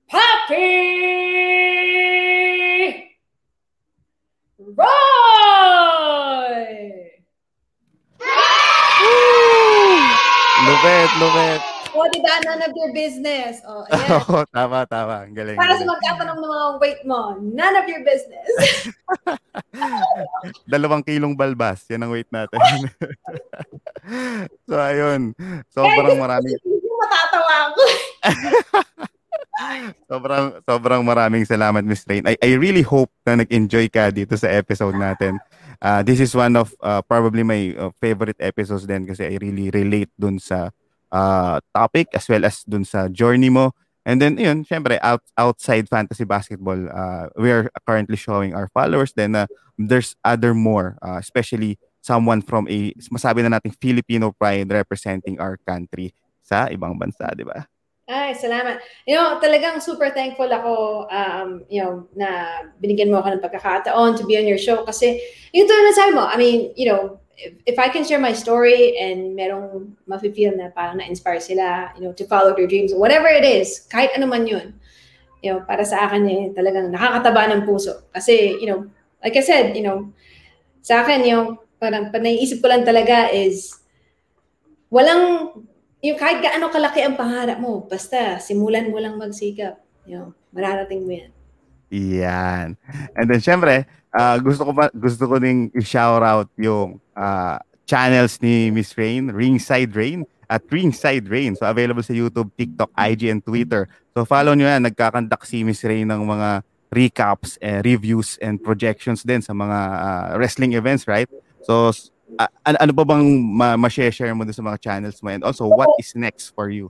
Poppy Roy!
Lupet, lupet.
O, oh, di ba? None of your business. O, oh, ayan.
tama, tama. Ang galing.
Para sa magtatanong ng mga weight mo, none of your business.
Dalawang kilong balbas. Yan ang weight natin. so, ayun. Sobrang maraming...
Matatawa ako.
sobrang sobrang maraming salamat Miss Rain. I I really hope na nag-enjoy ka dito sa episode natin. Uh, this is one of uh, probably my uh, favorite episodes din kasi I really relate dun sa uh, topic as well as dun sa journey mo. And then, yun, syempre, out, outside fantasy basketball, uh, we are currently showing our followers. Then, uh, there's other more, uh, especially someone from a, masabi na natin, Filipino pride representing our country sa ibang bansa, di ba?
Ay, salamat. You know, talagang super thankful ako, um, you know, na binigyan mo ako ng pagkakataon to be on your show kasi yung tulad na sabi mo, I mean, you know, if, if I can share my story and merong mafe-feel na parang na-inspire sila, you know, to follow their dreams, whatever it is, kahit ano man yun, you know, para sa akin eh, talagang nakakataba ng puso. Kasi, you know, like I said, you know, sa akin yung parang panaiisip ko lang talaga is walang yung kahit gaano kalaki ang pangarap mo, basta simulan mo lang magsikap. You know, mararating mo yan.
Yan. And then, syempre, uh, gusto ko pa, gusto ko ding i-shout out yung uh, channels ni Miss Rain, Ringside Rain at Ringside Rain. So, available sa YouTube, TikTok, IG, and Twitter. So, follow nyo yan. Nagkakandak si Miss Rain ng mga recaps, eh, reviews, and projections din sa mga uh, wrestling events, right? So, uh, ano, ano pa bang ma- ma-share mo sa mga channels mo? And also, what is next for you?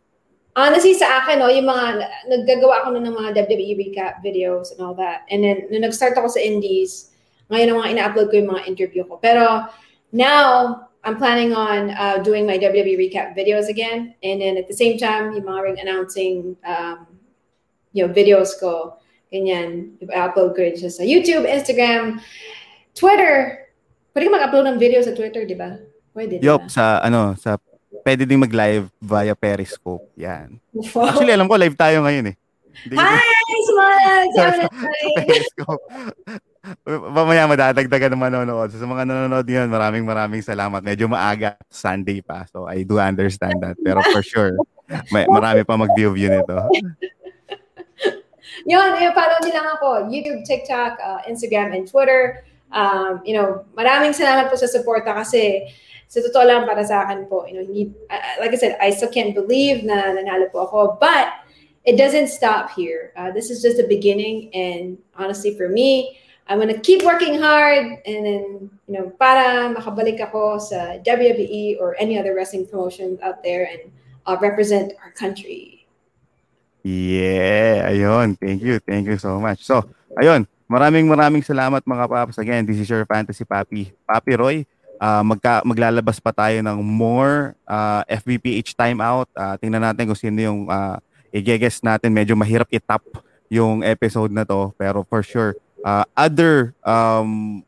Honestly, sa akin, no, yung mga, naggagawa ako ng mga WWE recap videos and all that. And then, nung nag-start ako sa indies, ngayon ang mga ina-upload ko yung mga interview ko. Pero, now, I'm planning on uh, doing my WWE recap videos again. And then, at the same time, yung mga ring announcing, um, you know, videos ko, ganyan, i-upload ko rin siya sa YouTube, Instagram, Twitter, Pwede ka mag-upload ng video sa Twitter, di ba? Pwede,
Yup, sa ano, sa pwede ding mag-live via Periscope. Yan. Wow. Actually, alam ko live tayo ngayon eh.
Hindi, Hi, Smile!
Periscope. Mamaya madadagdagan ng manonood. So, sa mga nanonood yun, maraming maraming salamat. Medyo maaga, Sunday pa. So, I do understand that. Pero for sure, may, marami pa mag-view view nito.
yun, yun, follow niyo lang ako. YouTube, TikTok, uh, Instagram, and Twitter um, you know, maraming salamat po sa suporta kasi sa totoo lang para sa akin po, you know, hindi, uh, like I said, I still can't believe na nanalo po ako, but it doesn't stop here. Uh, this is just the beginning, and honestly, for me, I'm gonna keep working hard, and then, you know, para makabalik ako sa WWE or any other wrestling promotion out there and uh, represent our country.
Yeah, ayun. Thank you. Thank you so much. So, ayun. Maraming maraming salamat mga paps. Again, this is your fantasy papi, Papi Roy. Uh, magka, maglalabas pa tayo ng more uh, ah, FBPH timeout. Uh, tingnan natin kung sino yung uh, i-guess natin. Medyo mahirap i-top yung episode na to. Pero for sure, uh, other um,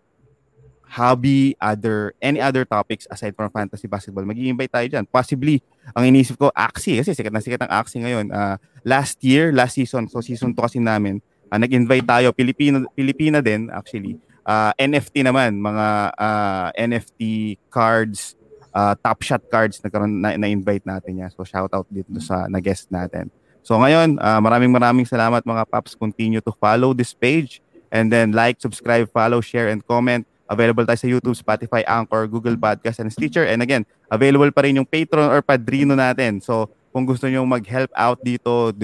hobby, other any other topics aside from fantasy basketball, mag-i-invite tayo dyan. Possibly, ang inisip ko, Axie, kasi sikat na sikat ang Axie ngayon. Uh, last year, last season, so season 2 kasi namin, uh, nag-invite tayo Pilipino Pilipina din actually uh, ah, NFT naman mga uh, ah, NFT cards uh, top shot cards nagkaroon na, na-invite natin yan. So shout out dito sa na-guest natin. So ngayon uh, maraming maraming salamat mga paps. Continue to follow this page. And then like subscribe follow share and comment. Available tayo sa YouTube, Spotify, Anchor, Google Podcast, and Stitcher. And again, available pa rin yung Patreon or Padrino natin. So, kung gusto nyo mag-help out dito,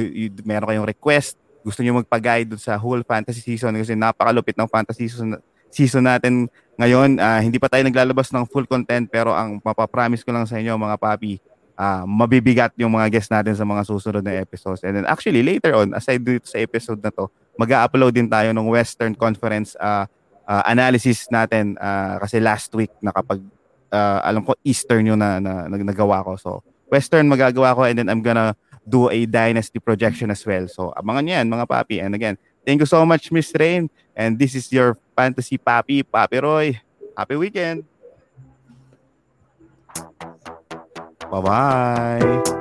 meron kayong request, gusto niyo magpa-guide sa whole fantasy season kasi napakalupit ng fantasy season, season natin ngayon. Uh, hindi pa tayo naglalabas ng full content pero ang mapapromise ko lang sa inyo mga papi, uh, mabibigat yung mga guests natin sa mga susunod na episodes. And then actually later on, aside dito sa episode na to, mag-upload din tayo ng Western Conference uh, uh, analysis natin uh, kasi last week nakapag uh, alam ko Eastern yung na, na, na nagawa ko. So Western magagawa ko and then I'm gonna do a dynasty projection as well. So, abangan yan, mga papi. And again, thank you so much, Miss Rain. And this is your fantasy papi, Papi Roy. Happy weekend. Bye-bye.